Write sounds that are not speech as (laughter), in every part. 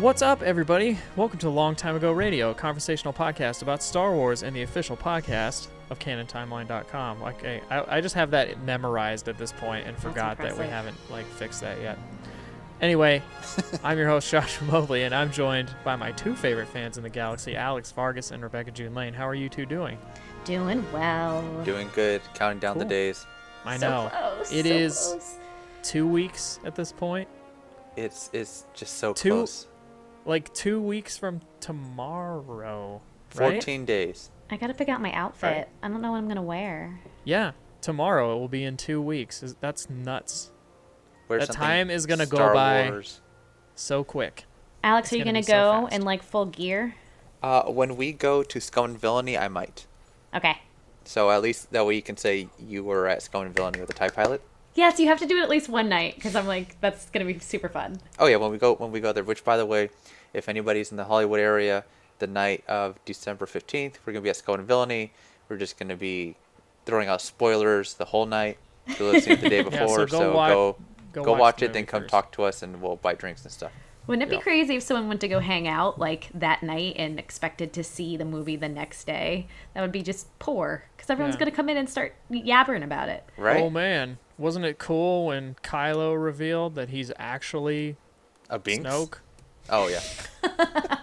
What's up, everybody? Welcome to Long Time Ago Radio, a conversational podcast about Star Wars and the official podcast of CanonTimeline.com. Okay, I, I just have that memorized at this point and forgot that we haven't like fixed that yet. Anyway, (laughs) I'm your host Joshua Mobley, and I'm joined by my two favorite fans in the galaxy, Alex Vargas and Rebecca June Lane. How are you two doing? Doing well. Doing good, counting down the days. I So know close, It so is close. two weeks at this point, It's it's just so Two- close. Like two weeks from tomorrow. Right? 14 days. I gotta pick out my outfit. Right. I don't know what I'm gonna wear. Yeah, tomorrow it will be in two weeks. That's nuts. Wear That time is gonna go by- Wars. So quick. Alex, It's are you gonna gonna, be so go in like full gear? Uh, when we go to Scum and Villainy, I might. Okay. So at least that way you can say you were at Scum and Villainy with the TIE pilot. Yes, you have to do it at least one night because I'm like, that's gonna be super fun. Oh yeah, when we go when we go there. Which by the way, if anybody's in the Hollywood area, the night of December 15th, we're gonna be at Scum and Villainy. We're just gonna be throwing out spoilers the whole night. If you're listening the day (laughs) Yeah, before, so go so wa- go go go, watch watch, the it, then come first. talk to us, and we'll buy drinks and stuff. Wouldn't it be Yeah. crazy if someone went to go hang out like that night and expected to see the movie the next day? That would be just poor because everyone's Yeah. gonna come in and start yabbering about it. Right? Oh man, wasn't it cool when Kylo revealed that he's actually A Binks? Snoke? Oh yeah. (laughs)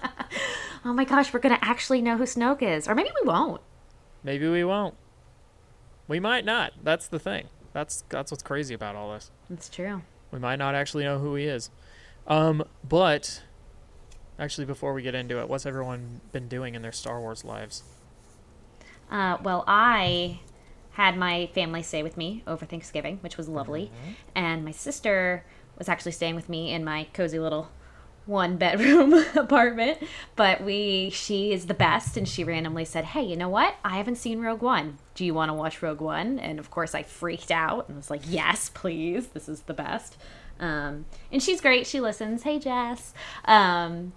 Oh my gosh, we're gonna actually know who Snoke is, or maybe we won't. Maybe we won't. We might not. That's the thing. That's that's what's crazy about all this. That's true. We might not actually know who he is. Um, but actually, before we get into it, what's everyone been doing in their Star Wars lives? Uh, well, I had my family stay with me over Thanksgiving, which was lovely. And my sister was actually staying with me in my cozy little one bedroom (laughs) apartment. But we, she is the best. And she randomly said, Hey, you know what? I haven't seen Rogue One. Do you want to watch Rogue One? And of course, I freaked out and was like, Yes, please. This is the best. Um, and she's great. She listens. Hey, Jess. Um,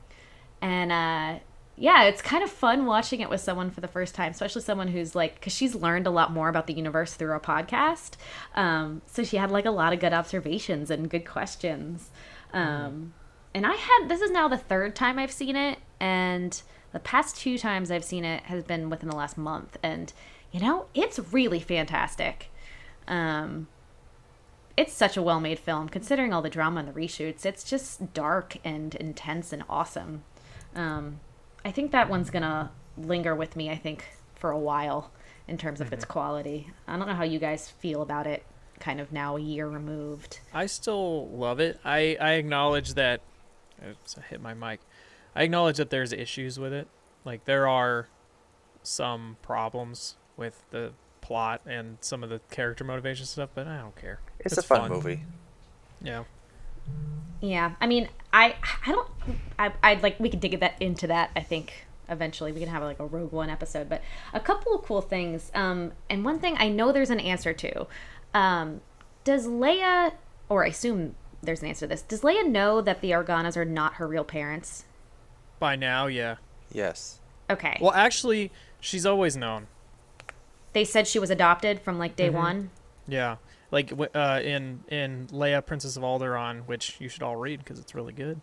and uh, yeah, it's kind of fun watching it with someone for the first time, especially someone who's like, because she's learned a lot more about the universe through our podcast. Um, so she had like a lot of good observations and good questions. Um, and I had this is now the third time I've seen it, and the past two times I've seen it has been within the last month, and you know it's really fantastic. Um, it's such a well-made film considering all the drama and the reshoots it's just dark and intense and awesome um, i think that one's gonna linger with me i think for a while in terms of its quality i don't know how you guys feel about it kind of now a year removed I still love it. I, I acknowledge that. Oops, I hit my mic. I acknowledge that there's issues with it. Like there are some problems with the plot and some of the character motivation stuff, but I don't care. It's, a fun, fun. movie. Yeah. yeah i mean i i don't I, i'd like we could dig that into that i think eventually we can have like a rogue one episode but a couple of cool things um and one thing i know there's an answer to um does leia or i assume there's an answer to this does leia know that the organas are not her real parents By now, yeah. Yes. okay Well, actually, she's always known. they said she was adopted from like day Mhm. one Yeah. Like uh, in in Leia, Princess of Alderaan, which you should all read because it's really good.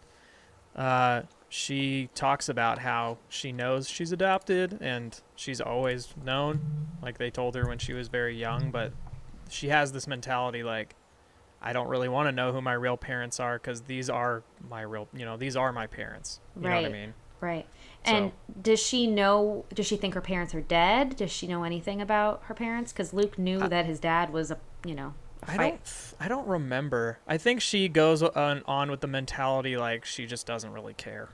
Uh, she talks about how she knows she's adopted and she's always known. Like they told her when she was very young, but she has this mentality like, I don't really want to know who my real parents are because these are my real, you know, these are my parents. You know what I mean? right and does she know does she think her parents are dead does she know anything about her parents because luke knew that his dad was a you know a I fight- don't. I don't remember. I think she goes on, on with the mentality like she just doesn't really care.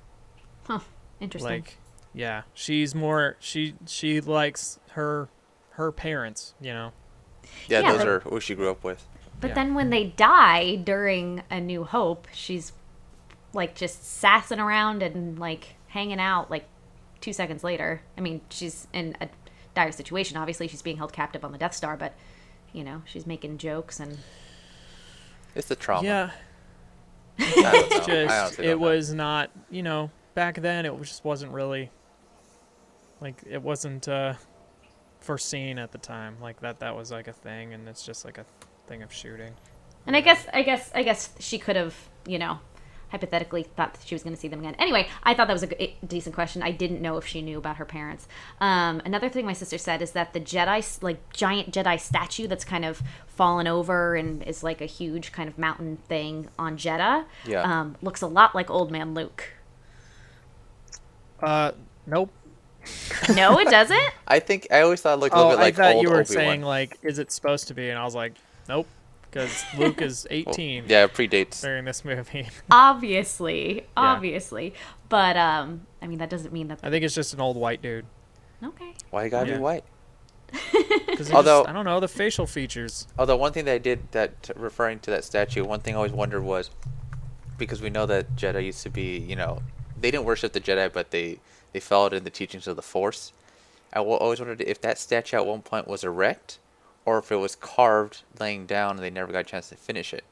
Huh. Interesting. Like, yeah, she's more. She she likes her her parents. You know. Yeah, Yeah, those but- are who she grew up with. But yeah. then when they die during A New Hope, she's like just sassing around and like hanging out like two seconds later. I mean, she's in a dire situation. Obviously, she's being held captive on the Death Star, but you know, she's making jokes and It's the trauma. Yeah. I don't. I just it don't know. was not. You know, back then it just wasn't really. Like it wasn't uh, foreseen at the time. Like that that was like a thing, and it's just like a thing of shooting. And I guess, I guess, I guess she could have, you know, hypothetically thought that she was going to see them again. Anyway, I thought that was a decent question. I didn't know if she knew about her parents. Um, another thing my sister said is that the Jedi, like giant Jedi statue that's kind of fallen over and is like a huge kind of mountain thing on Jedha, Yeah. um, looks a lot like Old Man Luke. Uh, nope. (laughs) No, it doesn't. I think I always thought it looked a little Oh, bit like I thought old you were Obi-Wan. saying like, is it supposed to be? And I was like, nope, because Luke is (laughs) Well, 18 yeah, predates. during this movie. (laughs) obviously, obviously, but um, I mean that doesn't mean that. I think it's just an old white dude. Okay. Why you gotta Yeah. be white? (laughs) Because Although- I don't know the facial features. Although one thing that I did that referring to that statue, one thing I always wondered was because we know that Jedi used to be, you know, they didn't worship the Jedi, but they they followed in the teachings of the Force. I always wondered if that statue at one point was erect, or if it was carved, laying down, and they never got a chance to finish it.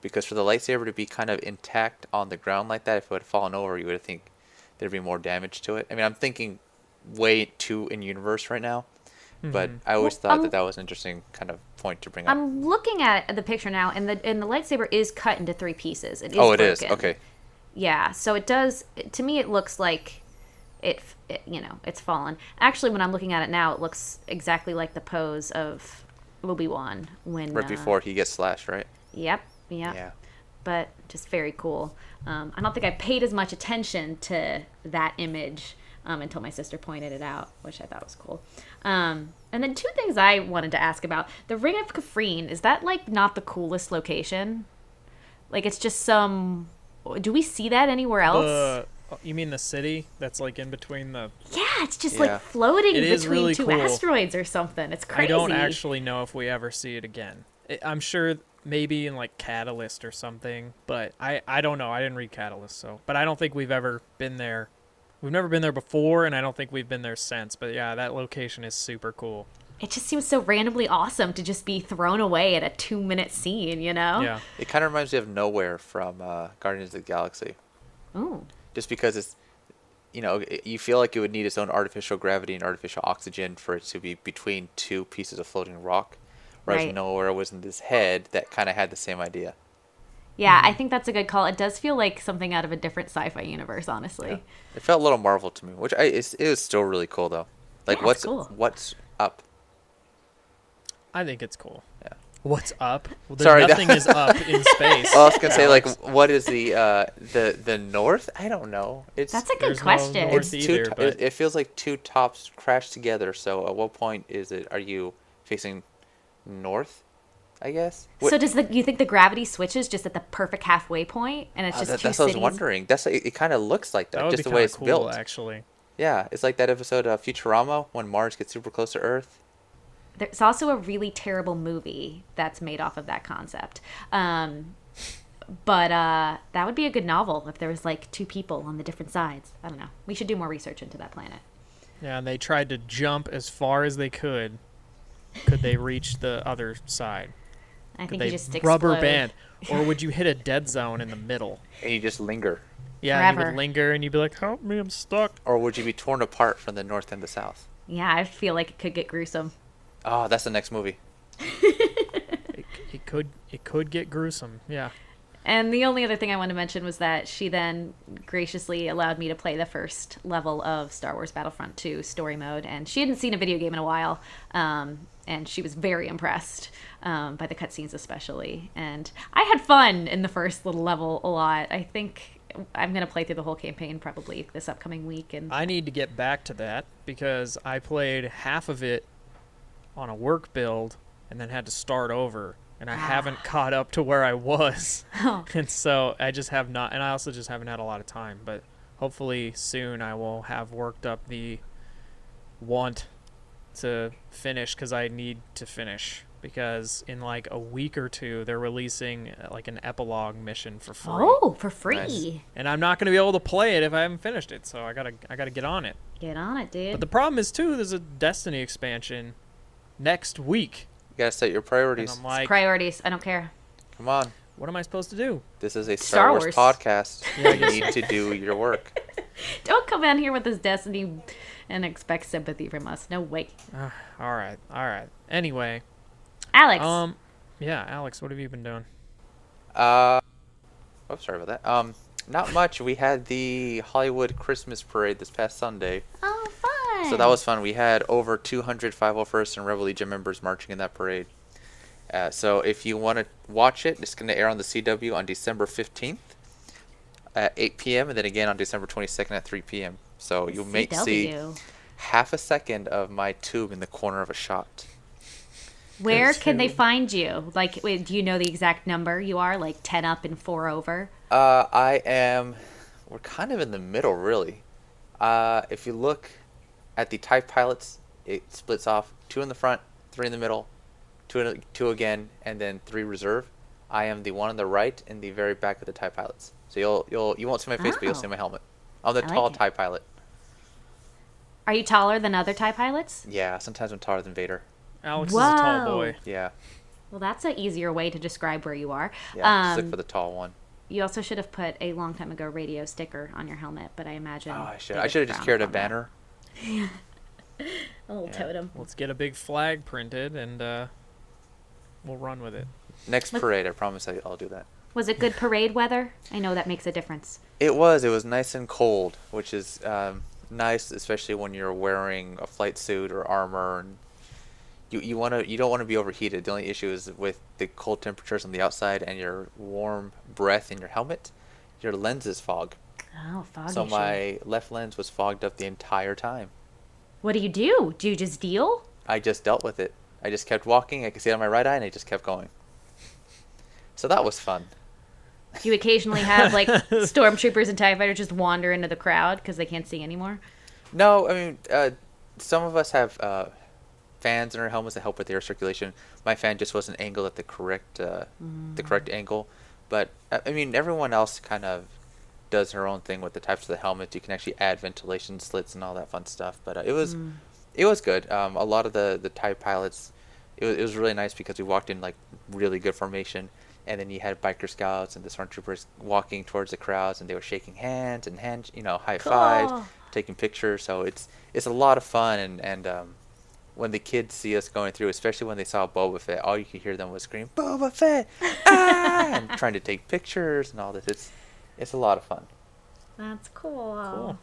Because for the lightsaber to be kind of intact on the ground like that, if it had fallen over, you would think there'd be more damage to it. I mean, I'm thinking way too in universe right now, but Mhm. I always Well, thought um, that that was an interesting kind of point to bring up. I'm looking at the picture now, and the and the lightsaber is cut into three pieces. It is oh, it is. broken. Okay. Yeah, so it does. To me, it looks like it, it. You know, it's fallen. Actually, when I'm looking at it now, it looks exactly like the pose of Obi Wan when Right uh, before he gets slashed, right? Yep. Yep. Yeah. But just very cool. Um, I don't think I paid as much attention to that image um, until my sister pointed it out, which I thought was cool. Um, and then two things I wanted to ask about: the Ring of Kafrene is that like not the coolest location? Like it's just some. Do we see that anywhere else? The, you mean the city that's like in between the? yeah, it's just Yeah. like floating It is between really two cool. asteroids or something. It's crazy. I don't actually know if we ever see it again. I- I'm sure maybe in like Catalyst or something, but I I don't know. I didn't read Catalyst, so but I don't think we've ever been there. We've never been there before, and I don't think we've been there since. But yeah, that location is super cool. It just seems so randomly awesome to just be thrown away at a two-minute scene. You know? Yeah, It kind of reminds me of Nowhere from uh, Guardians of the Galaxy, Ooh. Just because it's, you know, you feel like it would need its own artificial gravity and artificial oxygen for it to be between two pieces of floating rock, whereas Right. Nowhere was in this head that kind of had the same idea. Yeah, Mm-hmm. I think that's a good call. It does feel like something out of a different sci-fi universe, honestly. It felt a little Marvel to me, which I it's, it was still really cool though. Like Yeah, what's cool. what's up? I think it's cool. Yeah. What's up? Well, Sorry, that- nothing is up in space. (laughs) Well, I was gonna say like what is the uh the the north? I don't know. It's That's a good There's no question. it's either, to- but- it, it feels like two tops crashed together. So at what point is it? Are you facing north? I guess. What- So does the you think the gravity switches just at the perfect halfway point, and it's just uh, just that- two that's what I was wondering. That's it. it kind of looks like that, that just the way it's cool, built. actually. Yeah, it's like that episode of Futurama when Mars gets super close to Earth. There's also a really terrible movie that's made off of that concept. Um, but uh, that would be a good novel if there was like two people on the different sides. I don't know. We should do more research into that planet. Yeah, and they tried to jump as far as they could. Could they reach the other side? I Could think they you just rubber explode. band, or would you hit a (laughs) dead zone in the middle? And you just linger. Yeah, and you would linger, and you'd be like, "Help me, I'm stuck." Or would you be torn apart from the north and the south? Yeah, I feel like it could get gruesome. Oh, that's the next movie. (laughs) It, it could it could get gruesome. Yeah. And the only other thing I want to mention was that she then graciously allowed me to play the first level of Star Wars Battlefront 2 story mode. And she hadn't seen a video game in a while. Um, and she was very impressed um, by the cutscenes, especially. And I had fun in the first little level a lot. I think I'm going to play through the whole campaign probably this upcoming week. And I need to get back to that because I played half of it on a work build and then had to start over and I haven't caught up to where I was. (laughs) Oh. (laughs) and so I just have not and I also just haven't had a lot of time, but hopefully soon I will have worked up the want to finish cuz I need to finish because in like a week or two they're releasing uh, like an epilogue mission for free. oh, for free. Nice. And I'm not going to be able to play it if I haven't finished it, so I got to I got to get on it. Get on it, dude. But the problem is too, there's a Destiny expansion next week, You gotta set your and priorities. I'm like, Priorities. I don't care. Come on. what am I supposed to do? This is a Star, Star Wars, Wars. podcast. (laughs) Yeah, you need to do your work. (laughs) Don't come in here with this Destiny and expect sympathy from us. No way. Uh, (sighs) all right, all right. Anyway, Alex. um, yeah, Alex, what have you been doing? Uh, Oh, sorry about that. Um, not much. We had the Hollywood Christmas Parade this past Sunday. Oh, fun. So that was fun. We had over 200 501st and Rebel Legion members marching in that parade. Uh, so if you want to watch it, it's going to air on the CW on December 15th at 8 p.m. and then again on December 22nd at 3 p.m. So you may see half a second of my tube in the corner of a shot. Where That's can they find you? Like, wait, do you know the exact number you are? Like 10 up and 4 over? Uh, I am. We're kind of in the middle, really. Uh, if you look at the TIE pilots, it splits off two in the front, three in the middle, two in, two again, and then three reserve. I am the one on the right in the very back of the TIE pilots. So you'll you'll you won't see my face, but you'll see Oh. my helmet. I'm the I like tall it. TIE pilot. Are you taller than other TIE pilots? Yeah, sometimes I'm taller than Vader. Alex is a tall boy. Yeah, Well, that's an easier way to describe where you are. yeah. just look Um, for the tall one. you also should have put a long time ago radio sticker on your helmet, but I imagine. Oh, I should. I should have just carried a banner. that. Banner. A little Yeah. totem. Let's get a big flag printed and uh, we'll run with it. Next Look- parade, I promise I, I'll do that. Was it good parade weather? I know that makes a difference. It was. It was nice and cold, which is um, nice, especially when you're wearing a flight suit or armor, and you you want to you don't want to be overheated. The only issue is with the cold temperatures on the outside and your warm breath in your helmet, your lenses fog. Oh, foggy. so shit. my left lens was fogged up the entire time. What do you do? Do you just deal? I just dealt with it. I just kept walking. I could see it on my right eye, and I just kept going. So that was fun. Do you occasionally have like (laughs) stormtroopers and TIE fighters just wander into the crowd because they can't see anymore? No, I mean, uh, some of us have uh, fans in our helmets that help with the air circulation. My fan just wasn't angled at the correct uh, the correct angle, but uh, I mean, everyone else kind of does her own thing with the types of the helmets. You can actually add ventilation slits and all that fun stuff. But uh, it was it was good. Um, a lot of the the TIE pilots, it was, it was really nice because we walked in like really good formation. And then you had biker scouts and the stormtroopers walking towards the crowds, and they were shaking hands and hand, you know, high fives taking pictures. So it's it's a lot of fun, and and um, when the kids see us going through, especially when they saw Boba Fett, all you could hear them was scream Boba Fett, (laughs) ah! and trying to take pictures and all this. It's it's a lot of fun. That's cool. Cool.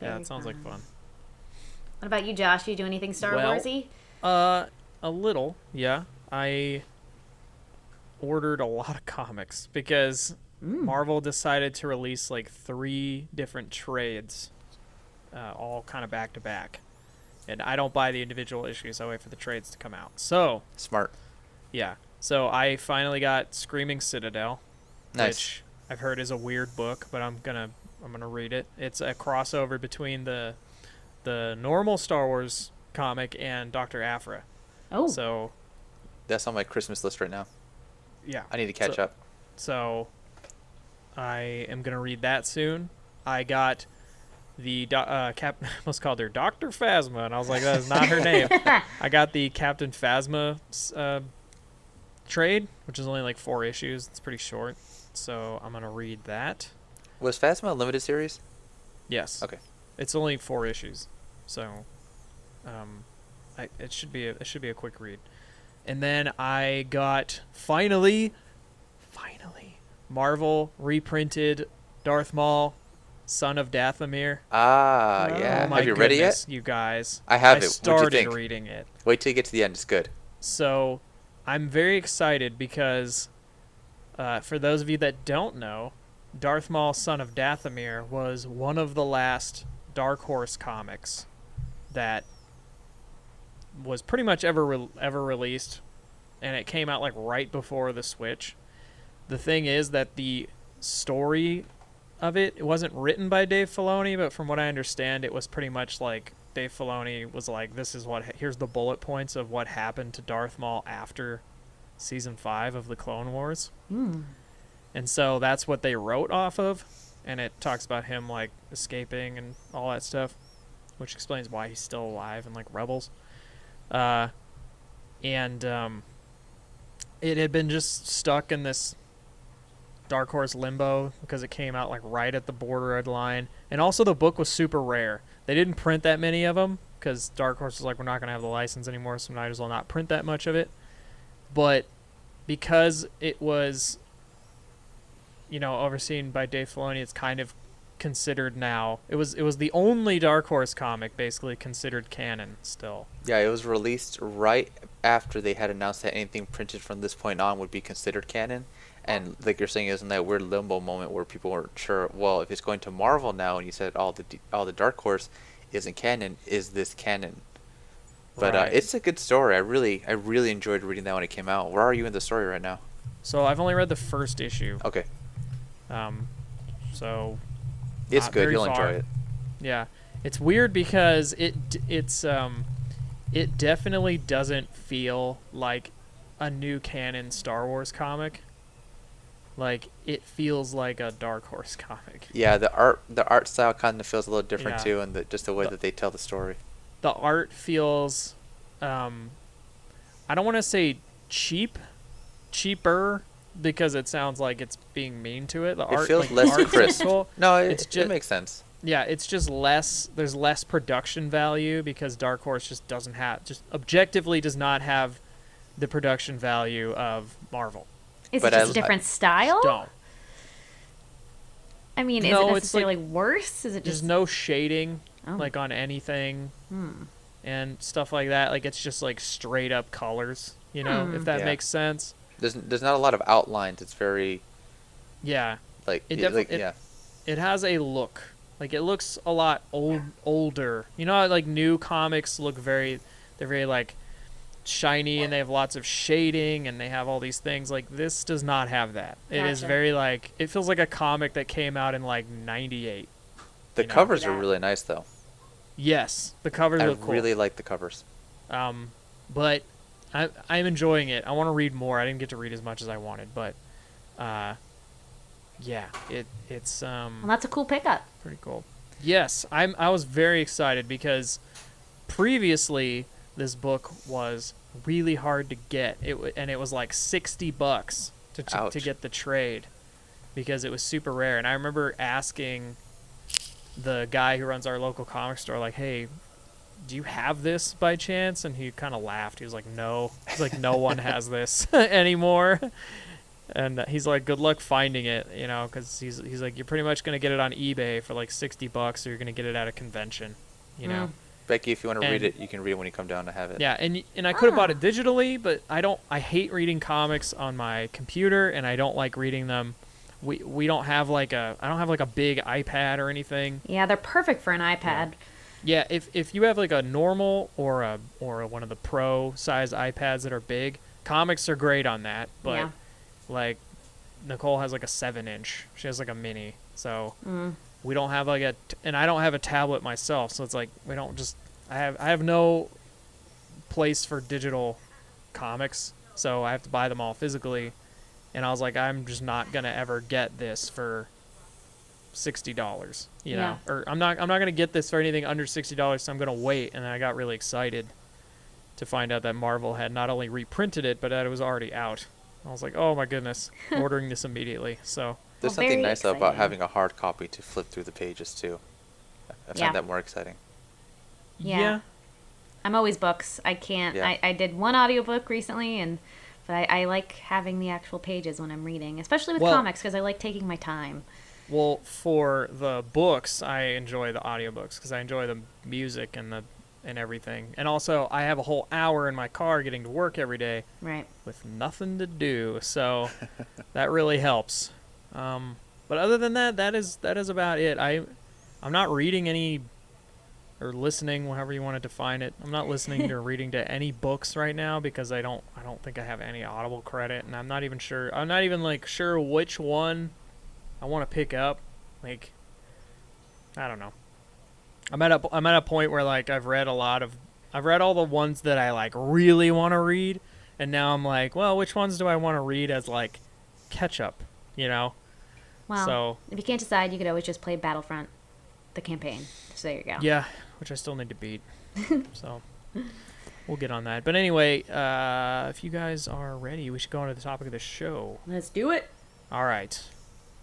Yeah, Very it sounds like fun. fun. What about you, Josh? Do you do anything Star Well, Warsy? Uh, a little, yeah. I ordered a lot of (laughs) comics because Mm. Marvel decided to release like three different trades, uh, all kind of back to back. And I don't buy the individual issues. I wait for the trades to come out. So Smart, yeah, so I finally got Screaming Citadel, nice. which I've heard is a weird book, but I'm gonna I'm gonna read it. It's a crossover between the the normal Star Wars comic and Doctor Aphra. Oh, So That's on my Christmas list right now. yeah, I need to catch So- up. So I am gonna read that soon. I got the do- uh, cap. (laughs) Almost called her Doctor Phasma, and I was like, that is not her (laughs) name. I got the Captain Phasma uh, trade, which is only like four issues. It's pretty short, so I'm gonna read that. Was Phasma a limited series? Yes. Okay. It's only four issues, so um, I, it should be a, it should be a quick read. And then I got finally, finally, Marvel reprinted Darth Maul, Son of Dathomir. Ah, Oh. yeah. Have you read it yet? You guys. I have I it. Started reading it. Wait till you get to the end. It's good. So I'm very excited because uh, for those of you that don't know, Darth Maul, Son of Dathomir, was one of the last Dark Horse comics that was pretty much ever re- ever released, and it came out like right before the Switch. The thing is that the story of it, it wasn't written by Dave Filoni, but from what I understand, it was pretty much like Dave Filoni was like, "This is what here's the bullet points of what happened to Darth Maul after season five of the Clone Wars." Hmm. And so that's what they wrote off of, and it talks about him like escaping and all that stuff, which explains why he's still alive and like Rebels. Uh, and um, it had been just stuck in this Dark Horse limbo because it came out like right at the border line, and also the book was super rare. They didn't print that many of them because Dark Horse was like, we're not gonna have the license anymore, so might as well not print that much of it. But because it was you know, overseen by Dave Filoni. It's kind of considered now. It was it was the only Dark Horse comic basically considered canon still. Yeah, it was released right after they had announced that anything printed from this point on would be considered canon. And like you're saying, isn't that weird limbo moment where people weren't sure? Well, if it's going to Marvel now, and you said all the all the Dark Horse isn't canon, is this canon? But uh, it's a good story. I really, I really enjoyed reading that when it came out. Where are you in the story right now? So I've only read the first issue. Okay, Um, so it's good. You'll far. enjoy it. yeah, it's weird because it it's um, it definitely doesn't feel like a new canon Star Wars comic. Like it feels like a Dark Horse (laughs) comic. Yeah, the art, the art style kind of feels a little different Yeah. too, and the, just the way The- that they tell the story. The art feels, um, I don't want to say cheap, cheaper because it sounds like it's being mean to it. The It art feels like, less art's crisp. cool. No, it, It's it makes sense. yeah, it's just less. There's less production value because Dark Horse just doesn't have, just objectively does not have the production value of Marvel. Is But it just a different style? Don't. I mean, is No, it it's like- necessarily worse? Is it just There's no shading Oh. like on anything Hmm. and stuff like that. Like it's just like straight up colors. You know, Hmm. if that Yeah. makes sense. There's there's not a lot of outlines. It's very Yeah, like It it defi- like it- yeah. it has a look. Like it looks a lot old, older. You know, how, like new comics look very, they're very like shiny and they have lots of shading and they have all these things. Like this does not have that. It is very like it feels like a comic that came out in like '98. The you know. covers are That. really nice though. Yes, the covers I look cool. really like the covers. Um, but I, I'm enjoying it. I want to read more. I didn't get to read as much as I wanted, but uh, yeah, it it's um. Well, that's a cool pickup. Pretty cool. Yes, I'm. I was very excited because previously this book was really hard to get. It w- and it was like sixty bucks to to, to get the trade because it was super rare. And I remember asking the guy who runs our local comic store, like, "Hey, do you have this by chance?" And he kind of laughed. He was like, "No." He's like, "No one has this (laughs) anymore." And uh, he's like, "Good luck finding it," you know, because he's he's like, "You're pretty much gonna get it on eBay for like sixty bucks, or you're gonna get it at a convention, you know." Mm. Becky, if you want to read it, you can read it when you come down to have it. Yeah, and and I could have bought Ah. it digitally, but I don't. I hate reading comics on my computer, and I don't like reading them. We we don't have like a I don't have like a big iPad or anything. Yeah, they're perfect for an iPad. Yeah, if if you have like a normal or a or one of the pro size iPads that are big, comics are great on that. But Yeah. like Nicole has like a seven inch. She has like a mini, so Mm. we don't have like a t- and I don't have a tablet myself, so it's like we don't just I have I have no place for digital comics, so I have to buy them all physically. And I was like, I'm just not gonna ever get this for sixty dollars, you know, or I'm not I'm not gonna get this for anything under sixty dollars. So I'm gonna wait. And I got really excited to find out that Marvel had not only reprinted it, but that it was already out. I was like, oh my goodness, I'm (laughs) ordering this immediately. So There's Well, something very nice though about having a hard copy to flip through the pages too. I- I find Yeah. that more exciting. Yeah. yeah. I'm always books. I can't. Yeah. I, I did one audiobook recently, and but I, I like having the actual pages when I'm reading, especially with Well- comics because I like taking my time. Well, for the books, I enjoy the audiobooks because I enjoy the music and the and everything. And also, I have a whole hour in my car getting to work every day Right. with nothing to do, so (laughs) that really helps. Um, but other than that, that is that is about it. I I'm not reading any or listening, however you want to define it. I'm not listening or (laughs) reading to any books right now because I don't I don't think I have any Audible credit, and I'm not even sure. I'm not even like sure which one I want to pick up. Like I don't know. I'm at a I'm at a point where like I've read a lot of I've read all the ones that I like really want to read, and now I'm like, well, which ones do I want to read as like catch up? You know. Well, So if you can't decide, you could always just play Battlefront, the campaign. So there you go. Yeah, which I still need to beat. (laughs) so we'll get on that. But anyway, uh, if you guys are ready, we should go on to the topic of the show. Let's do it. All right.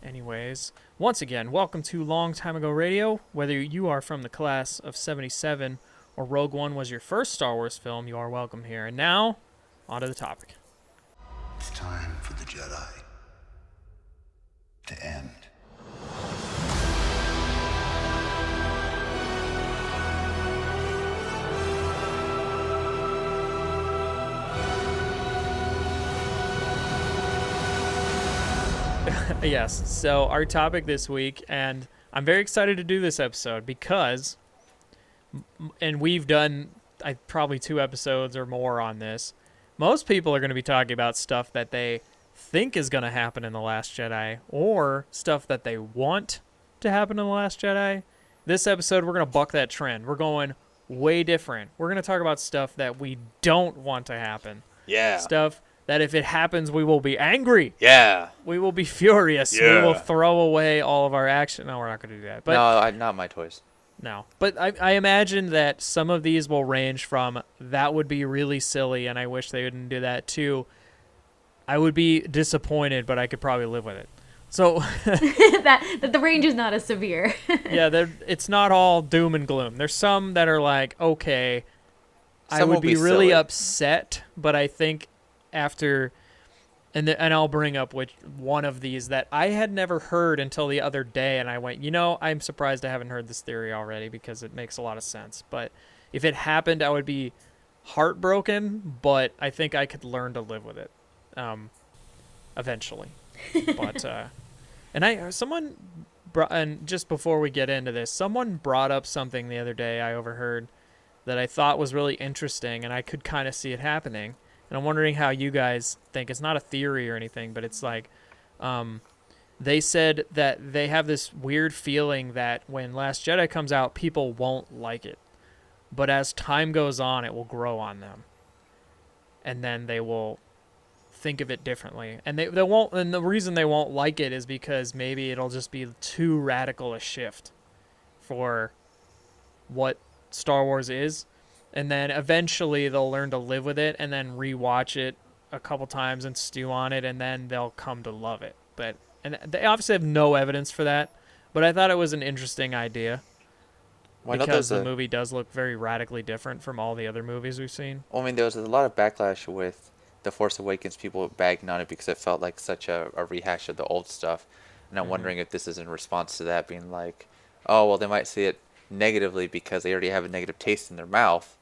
Anyways, once again, welcome to Long Time Ago Radio. Whether you are from the class of 77 or Rogue One was your first Star Wars film, you are welcome here. And now, on to the topic. It's time for the Jedi to (laughs) yes. So our topic this week, and I'm very excited to do this episode because, and we've done I probably two episodes or more on this. Most people are going to be talking about stuff that they think is going to happen in the Last Jedi, or stuff that they want to happen in the Last Jedi. This episode, we're going to buck that trend. We're going way different. We're going to talk about stuff that we don't want to happen. Yeah. Stuff that if it happens, we will be angry. Yeah. We will be furious. Yeah. We will throw away all of our action. No, we're not going to do that. But no, I, not my toys. no. But I, I imagine that some of these will range from that would be really silly and I wish they wouldn't do that to I would be disappointed, but I could probably live with it. So (laughs) (laughs) that, that the range is not as severe. (laughs) yeah, it's not all doom and gloom. There's some that are like, okay, I would be, be really silly. upset, but I think after, and the, and I'll bring up which one of these that I had never heard until the other day, and I went, you know, I'm surprised I haven't heard this theory already because it makes a lot of sense. But if it happened, I would be heartbroken, but I think I could learn to live with it, um, eventually. but uh, (laughs) and I someone brought and just before we get into this, someone brought up something the other day I overheard that I thought was really interesting, and I could kind of see it happening. And I'm wondering how you guys think. It's not a theory or anything, but it's like, um, they said that they have this weird feeling that when Last Jedi comes out, people won't like it, but as time goes on, it will grow on them, and then they will think of it differently. And they they won't. And the reason they won't like it is because maybe it'll just be too radical a shift for what Star Wars is, and then eventually they'll learn to live with it, and then rewatch it a couple times and stew on it, and then they'll come to love it. But and they obviously have no evidence for that, but I thought it was an interesting idea know because the a- movie does look very radically different from all the other movies we've seen. Well, I mean, there was a lot of backlash with The Force Awakens, people bagging on it because it felt like such a, a rehash of the old stuff. And I'm Mhm. wondering if this is in response to that, being like, oh, well, they might see it negatively because they already have a negative taste in their mouth.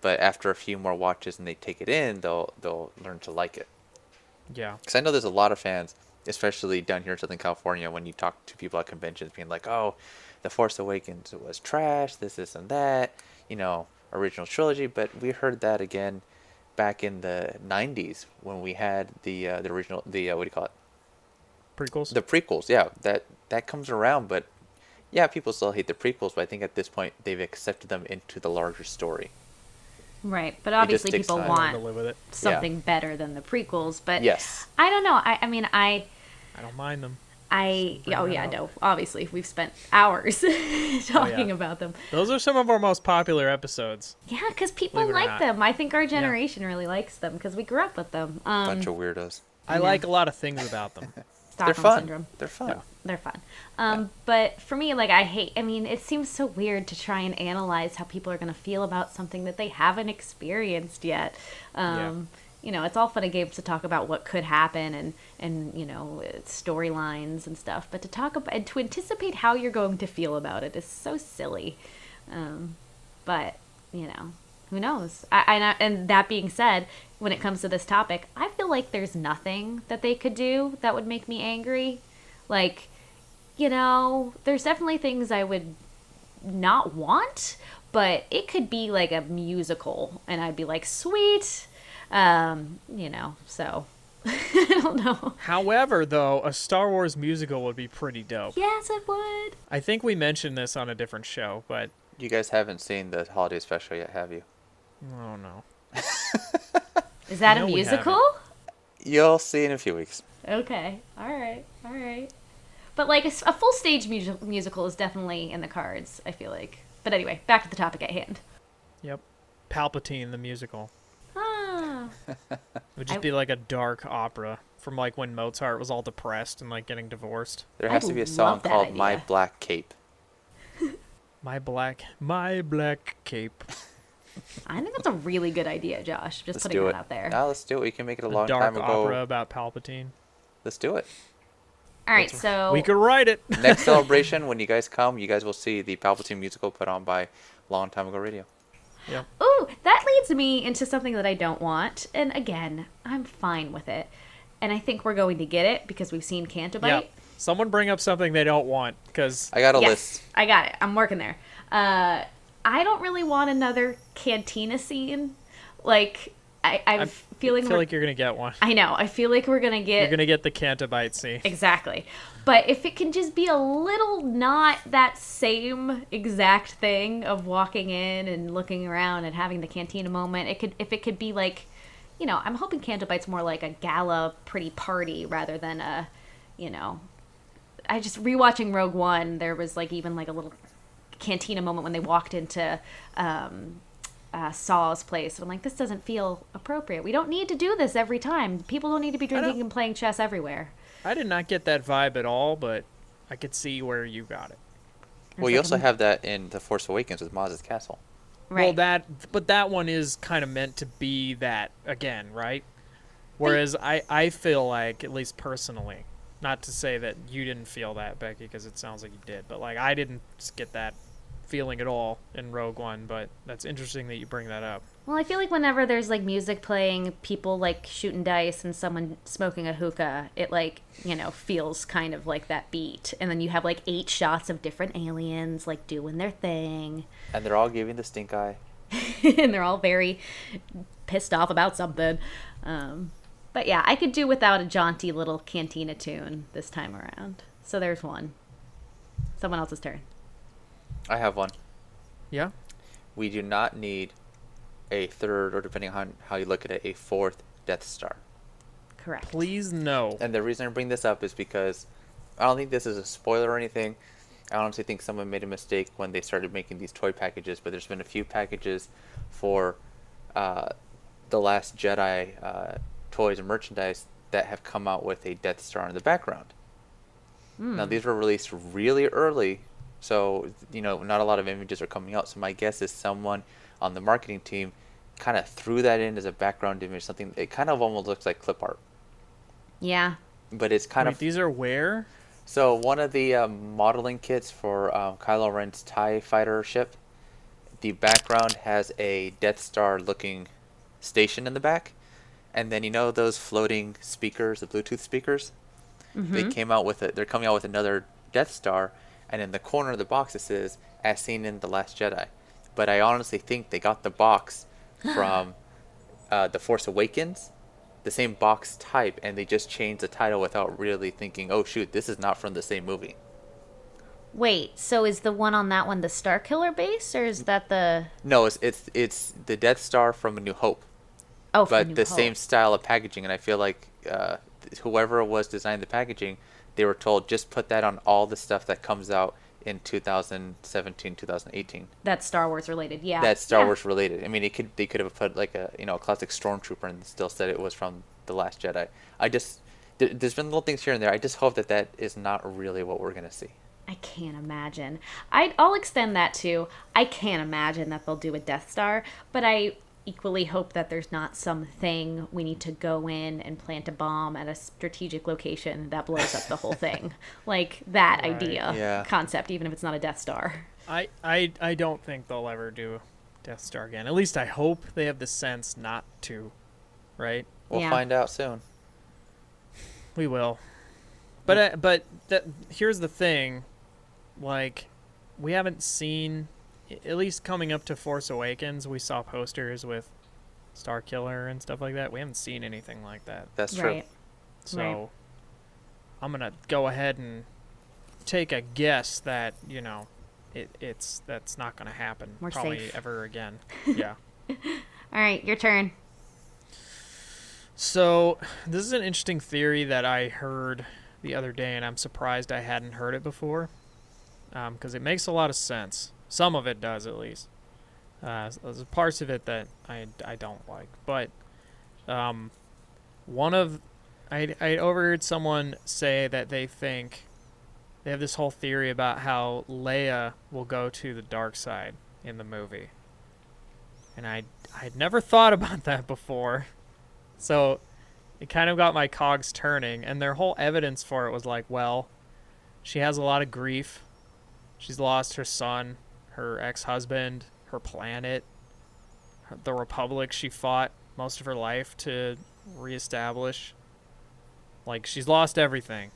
But after a few more watches and they take it in, they'll they'll learn to like it. Yeah. Because I know there's a lot of fans, especially down here in Southern California, when you talk to people at conventions, being like, "Oh, The Force Awakens was trash. This, this, and that." You know, original trilogy. But we heard that again back in the '90s when we had the uh, the original the uh, what do you call it? Prequels. The prequels. Yeah, that that comes around, but yeah, people still hate the prequels. But I think at this point they've accepted them into the larger story. Right. But obviously people time. Want to live with it. something better than the prequels. But Yes. I don't know. I, I mean, I. I don't mind them. I oh yeah up. no obviously we've spent hours (laughs) talking about them Those are some of our most popular episodes. yeah because people Believe it or like them I think our generation really likes them because we grew up with them um Bunch of weirdos. I Yeah. like a lot of things about them. (laughs) They're fun. syndrome They're fun. Yeah. they're fun. Um but for me like I hate I mean it seems so weird to try and analyze how people are going to feel about something that they haven't experienced yet. Um you know it's all fun and games to talk about what could happen and and you know storylines and stuff but to talk about and to anticipate how you're going to feel about it is so silly. Um but you know who knows? I, and, I, and that being said when it comes to this topic i feel like there's nothing that they could do that would make me angry like you know there's definitely things i would not want but it could be like a musical and i'd be like sweet um you know so (laughs) i don't know However, though, a Star Wars musical would be pretty dope. yes it would I think we mentioned this on a different show, but You guys haven't seen the holiday special yet, have you? oh no. is that No, a musical You'll see in a few weeks. Okay. All right. All right. But like a full stage mu- musical is definitely in the cards. I feel like. But anyway, back to the topic at hand. Yep. Palpatine the musical. Ah. It would just I- be like a dark opera from like when Mozart was all depressed and like getting divorced. There I has to be a song that called "My. Black Cape." (laughs) My black, my black cape. I think that's a really good idea, Josh. Just Let's putting that it. out there. Now let's do it. We can make it a A long dark time ago. opera about Palpatine. Let's do it. All right. So We could write it. (laughs) Next celebration, when you guys (laughs) come, you guys will see the Palpatine musical put on by Long Time Ago Radio. yep. Ooh, that leads me into something that I don't want. And again, I'm fine with it. and I think we're going to get it because we've seen Canto Bight. Yeah. Someone bring up something they don't want because I got a yes, list. I got it. I'm working there. Uh, I don't really want another cantina scene. Like I, I'm, I feeling. feel like you're gonna get one. I know. I feel like we're gonna get You're gonna get the Canto Bight scene. Exactly. But if it can just be a little not that same exact thing of walking in and looking around and having the cantina moment, it could if it could be like, you know, I'm hoping Canto Bight's more like a gala pretty party rather than a, you know, I just rewatching Rogue One, there was like even like a little cantina moment when they walked into um uh, Saw's place. And I'm like, this doesn't feel appropriate. We don't need to do this every time. People don't need to be drinking and playing chess everywhere. I did not get that vibe at all, but I could see where you got it. Well, It's you like also a- have that in The Force Awakens with Maz's castle. Right. Well, that but that one is kind of meant to be that again, right? Whereas I I feel like at least personally, not to say that you didn't feel that Becky, because it sounds like you did, but like I didn't get that feeling at all in Rogue One. But that's interesting that you bring that up. Well, I feel like whenever there's like music playing, people like shooting dice and someone smoking a hookah, it like, you know, feels kind of like that beat. And then you have like eight shots of different aliens like doing their thing. And they're all giving the stink eye. (laughs) and they're all very pissed off about something. Um, but yeah, I could do without a jaunty little cantina tune this time around. So there's one. Someone else's turn. I have one. Yeah. We do not need a third, or depending on how you look at it, a fourth Death Star. Correct. Please no. And the reason I bring this up is because I don't think this is a spoiler or anything. I honestly think someone made a mistake when they started making these toy packages, but there's been a few packages for uh, the Last Jedi uh, toys and merchandise that have come out with a Death Star in the background. Now these were released really early, so you know not a lot of images are coming out. So my guess is someone on the marketing team kind of threw that in as a background image, something it kind of almost looks like clip art, Yeah. but it's kind Wait, of these are where? so one of the um, modeling kits for um, Kylo Ren's Tie Fighter ship, the background has a Death Star looking station in the back, and then you know those floating speakers, the Bluetooth speakers. They came out with it. They're coming out with another Death Star, and in the corner of the box it says "As seen in the Last Jedi." But I honestly think they got the box (laughs) from uh, the Force Awakens, the same box type, and they just changed the title without really thinking, "Oh shoot, this is not from the same movie." Wait, so is the one on that one the Starkiller base, or is that the No, it's it's it's the Death Star from A New Hope, oh? for but the Hope. same style of packaging, and I feel like uh, whoever was designing the packaging, they were told just put that on all the stuff that comes out in 2017, 2018. That's Star Wars related, yeah. That's Star Yeah. Wars related. I mean, it could they could have put like a you know a classic stormtrooper and still said it was from the Last Jedi. I just there, there's been little things here and there. I just hope that that is not really what we're gonna see. I can't imagine. I I'll extend that to I can't imagine that they'll do a Death Star, but I equally hope that there's not something we need to go in and plant a bomb at a strategic location that blows up the whole (laughs) thing. Like that Right. idea Yeah. concept even if it's not a Death Star. I, I I don't think they'll ever do Death Star again. At least I hope they have the sense not to. Right? We'll Yeah. find out soon. We will. But uh, but that here's the thing, like we haven't seen at least coming up to Force Awakens, we saw posters with Starkiller and stuff like that. We haven't seen anything like that. That's true. Right. So Right. I'm going to go ahead and take a guess that, you know, it, it's that's not going to happen We're probably safe. ever again. (laughs) Yeah. All right, your turn. So, this is an interesting theory that I heard the other day, and I'm surprised I hadn't heard it before, um, because it makes a lot of sense. Some of it does, at least. Uh, there's parts of it that I, I don't like, but um, one of I I overheard someone say that they think they have this whole theory about how Leia will go to the dark side in the movie, and I I'd never thought (laughs) about that before. So it kind of got my cogs turning, and their whole evidence for it was like, well, she has a lot of grief. She's lost her son, her ex husband, her planet, the republic she fought most of her life to reestablish. Like she's lost everything.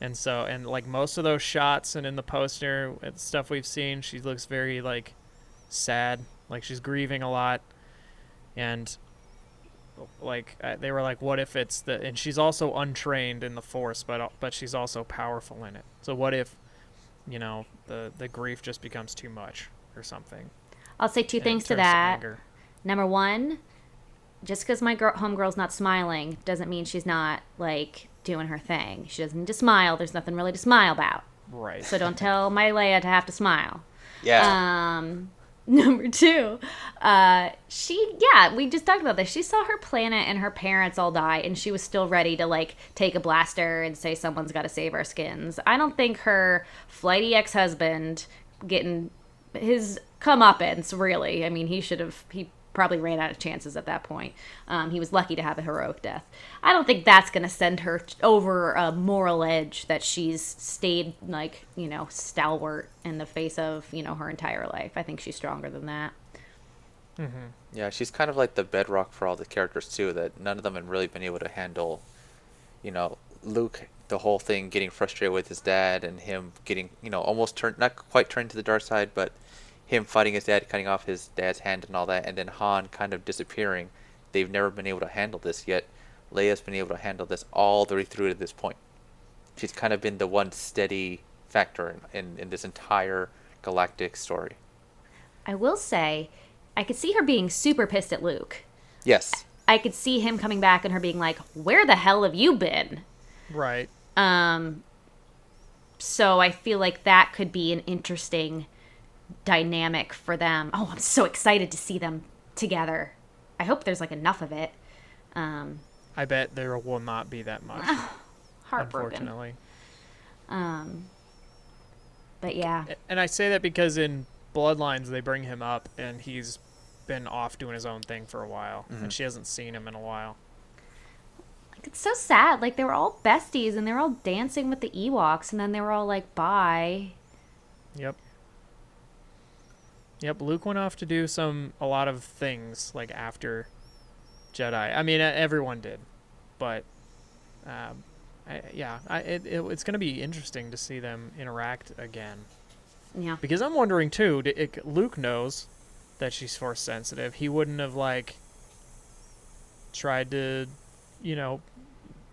And so and like most of those shots and in the poster and stuff we've seen, she looks very like sad, like she's grieving a lot. And like uh, they were like what if it's the and she's also untrained in the force but uh, but she's also powerful in it. So what if you know, the the grief just becomes too much or something. I'll say two and things to that. anger. Number one, just because my girl, homegirl's not smiling doesn't mean she's not like doing her thing. She doesn't need to smile. There's nothing really to smile about. Right. So don't tell my Leia to have to smile. Yeah. Um, (laughs) number two, uh, she yeah, we just talked about this. She saw her planet and her parents all die, and she was still ready to like take a blaster and say someone's got to save our skins. I don't think her flighty ex husband getting his comeuppance really. I mean, he should have he probably ran out of chances at that point. Um, he was lucky to have a heroic death. I don't think that's going to send her over a moral edge that she's stayed like you know stalwart in the face of you know her entire life. I think she's stronger than that. Yeah, she's kind of like the bedrock for all the characters too. That none of them have really been able to handle. You know, Luke, the whole thing, getting frustrated with his dad, and him getting, you know, almost turned, not quite turned to the dark side, but him fighting his dad, cutting off his dad's hand, and all that, and then Han kind of disappearing. They've never been able to handle this yet. Leia's been able to handle this all the way through to this point. She's kind of been the one steady factor in, in, in this entire galactic story. I will say, I could see her being super pissed at Luke. Yes. I could see him coming back and her being like, "Where the hell have you been?" right. Um, so I feel like that could be an interesting dynamic for them. Oh, I'm so excited to see them together. I hope there's like enough of it. Um, I bet there will not be that much, (sighs) heartbroken. unfortunately. Um, but yeah, And I say that because in Bloodlines they bring him up and he's been off doing his own thing for a while, and she hasn't seen him in a while. like, it's so sad. Like they were all besties and they were all dancing with the Ewoks, and then they were all like, "Bye." Yep. Yep. Luke went off to do some a lot of things like after Jedi. I mean, everyone did, but um, I, yeah, I, it, it, it's going to be interesting to see them interact again. Yeah. Because I'm wondering too. It, Luke knows that she's force sensitive. He wouldn't have like tried to, you know,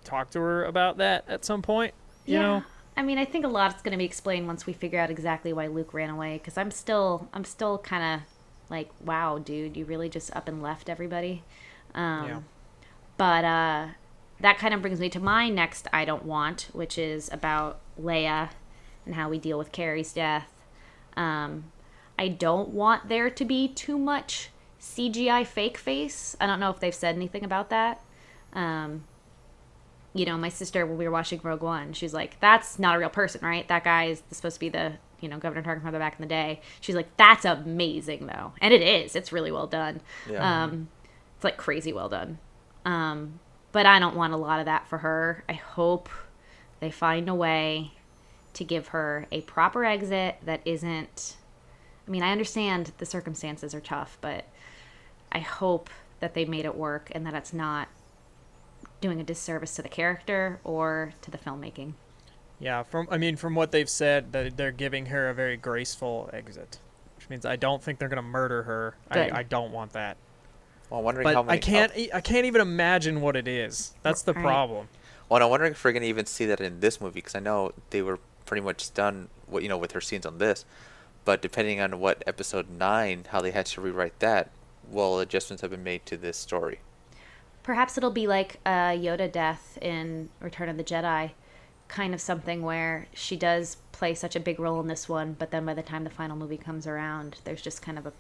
talk to her about that at some point. You yeah. know. I mean, I think a lot's going to be explained once we figure out exactly why Luke ran away. Because I'm still, I'm still kind of like, wow, dude, you really just up and left everybody. Um, Yeah. But uh, that kind of brings me to my next I don't want, which is about Leia and how we deal with Carrie's death. Um, I don't want there to be too much CGI fake face. I don't know if they've said anything about that. Um, you know, my sister when we were watching Rogue One, she's like, "That's not a real person, right? That guy is supposed to be the you know Governor Tarkin back in the day." She's like, "That's amazing, though," and it is. It's really well done. Yeah. Um, it's like crazy well done. Um, but I don't want a lot of that for her. I hope they find a way to give her a proper exit that isn't. I mean, I understand the circumstances are tough, but I hope that they made it work and that it's not doing a disservice to the character or to the filmmaking. Yeah, from I mean, from what they've said, that they're giving her a very graceful exit, which means I don't think they're gonna murder her. I, I don't want that. Well, I'm wondering how But many. I can't e- I can't even imagine what it is. That's the Right. problem. Well, and I'm wondering if we're gonna even see that in this movie because I know they were pretty much done, what you know, with her scenes on this. But depending on what episode nine, how they had to rewrite that, well, adjustments have been made to this story. Perhaps it'll be like a Yoda death in Return of the Jedi, kind of something where she does play such a big role in this one, but then by the time the final movie comes around, there's just kind of a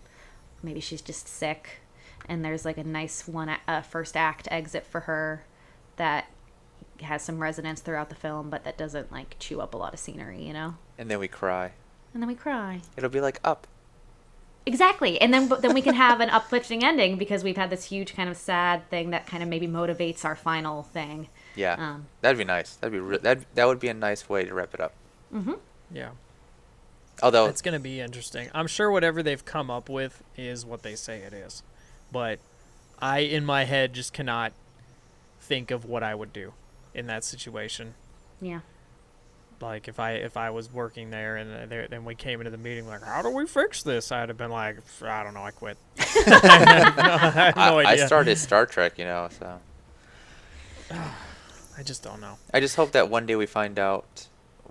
maybe she's just sick, and there's like a nice one a uh, first act exit for her that has some resonance throughout the film, but that doesn't like chew up a lot of scenery, you know. And then we cry. And then we cry. It'll be like up. Exactly, and then then we can have an uplifting ending because we've had this huge kind of sad thing that kind of maybe motivates our final thing. Yeah, Um, that'd be nice. That'd be re- that. That would be a nice way to wrap it up. Mhm. Yeah, Although it's gonna be interesting. I'm sure whatever they've come up with is what they say it is, but I in my head just cannot think of what I would do. in that situation. Yeah. Like if I if I was working there and there, then we came into the meeting like, how do we fix this? I'd have been like, I don't know, I quit. (laughs) I no I, (laughs) I started Star Trek, you know, so (sighs) I just don't know. I just hope that one day we find out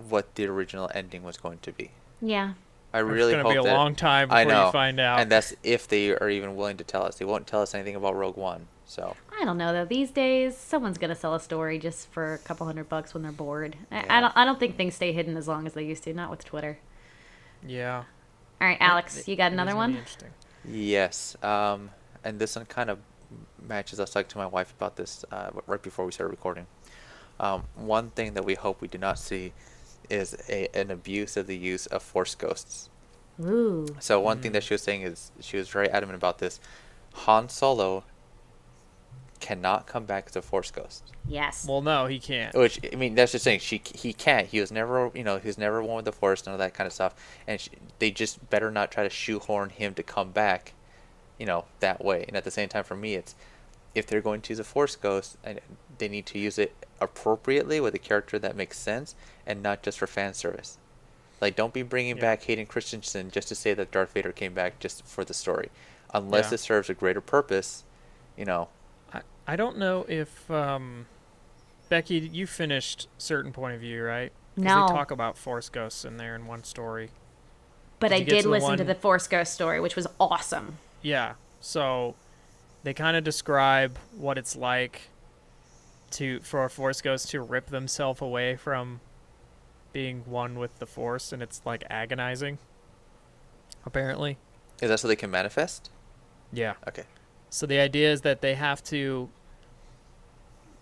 what the original ending was going to be. Yeah. I really It's gonna hope be a that long time before I know, you find out. and that's if they are even willing to tell us. They won't tell us anything about Rogue One, so I don't know though. These days, someone's gonna sell a story just for a couple hundred bucks when they're bored. I, I don't. I don't think things stay hidden as long as they used to. Not with Twitter. yeah. All right, Alex, you got another one? interesting. yes. Um, and this one kind of matches. I was talking to my wife about this uh, right before we started recording. Um, one thing that we hope we do not see is a, an abuse of the use of Force ghosts. Ooh. So one thing that she was saying is she was very adamant about this. Han Solo cannot come back as a Force ghost. Yes. Well, no, he can't. Which I mean, that's just saying she he can't. He was never, you know, he was never one with the Force, none of that kind of stuff. And she, they just better not try to shoehorn him to come back, you know, that way. And at the same time, for me, it's if they're going to use a Force ghost, and they need to use it appropriately with a character that makes sense, and not just for fan service. Like, don't be bringing Yeah. back Hayden Christensen just to say that Darth Vader came back just for the story, unless Yeah. it serves a greater purpose. You know, I, I don't know if um, Becky, you finished certain point of view, right? 'Cause No. They talk about Force ghosts in there in one story. but did I did to the listen to the Force Ghost story, which was awesome. Yeah. So they kind of describe what it's like to for a Force ghost to rip themselves away from being one with the Force, and it's like agonizing. Apparently. is that so they can manifest? Yeah. Okay. So the idea is that they have to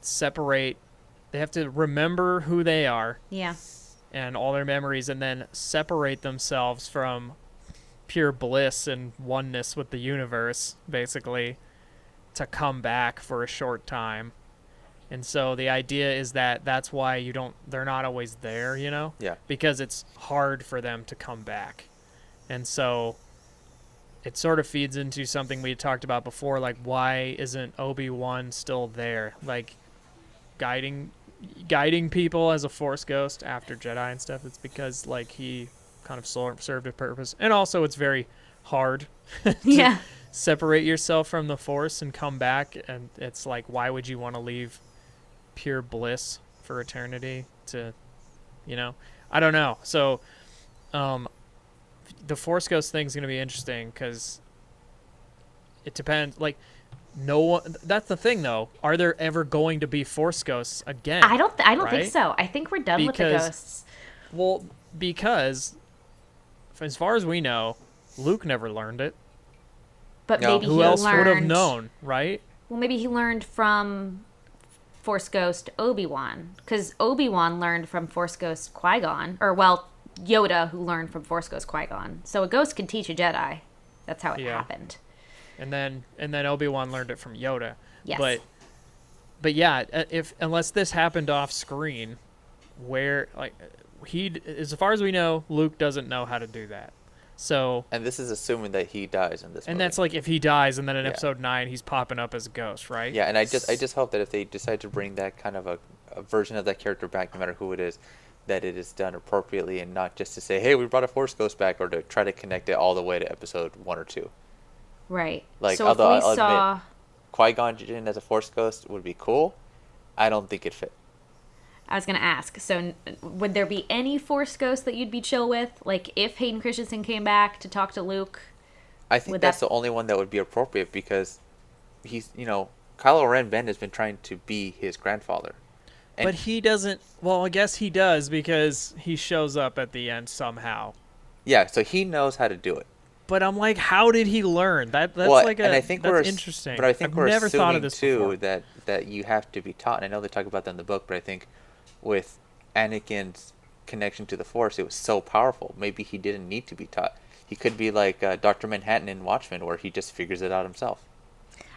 separate. They have to remember who they are Yeah. and all their memories, and then separate themselves from pure bliss and oneness with the universe, basically, to come back for a short time. And so the idea is that that's why you don't. They're not always there, you know Yeah. because it's hard for them to come back. And so it sort of feeds into something we talked about before like why isn't Obi-Wan still there? Like guiding guiding people as a force ghost after Jedi and stuff. It's because like he kind of served a purpose. And also it's very hard (laughs) Yeah. separate yourself from the force and come back and it's like why would you want to leave pure bliss for eternity to you know i don't know so um the force ghost thing's going to be interesting cuz it depends like no one that's the thing though are there ever going to be force ghosts again I don't. Th- I don't think so. I think we're done with the ghosts. well because as far as we know luke never learned it But No. maybe who he else learned. would have known right Well, maybe he learned from Force Ghost Obi Wan, because Obi Wan learned from Force Ghost Qui Gon, or well, Yoda who learned from Force Ghost Qui Gon. So a ghost can teach a Jedi. That's how it Yeah. happened. and then and then Obi-Wan learned it from Yoda. Yes. But but yeah, uh, if unless this happened off screen where like he as far as we know, Luke doesn't know how to do that. So And this is assuming that he dies in this. and movie. that's like if he dies and then in Yeah. episode 9 he's popping up as a ghost, right? Yeah, and I just I just hope that if they decide to bring that kind of a, a version of that character back, no matter who it is, that it is done appropriately and not just to say, "Hey, we brought a Force Ghost back," or to try to connect it all the way to episode one or two. Right. Like, so if we although I'll admit- saw, Qui Gon Jinn as a Force Ghost would be cool. I don't think it fit. I was gonna ask. So would there be any Force Ghost that you'd be chill with? Like if Hayden Christensen came back to talk to Luke? I think that's that- the only one that would be appropriate because he's you know Kylo Ren Ben has been trying to be his grandfather. And But he doesn't well, I guess he does because he shows up at the end somehow. yeah, so he knows how to do it. But I'm like, how did he learn? That that's well, like a and I think that's we're interesting. But I think I've we're never assuming thought of this too before. that that you have to be taught. And I know they talk about that in the book, but I think with Anakin's connection to the Force, it was so powerful. Maybe he didn't need to be taught. He could be like uh, Doctor Manhattan in Watchmen, where he just figures it out himself.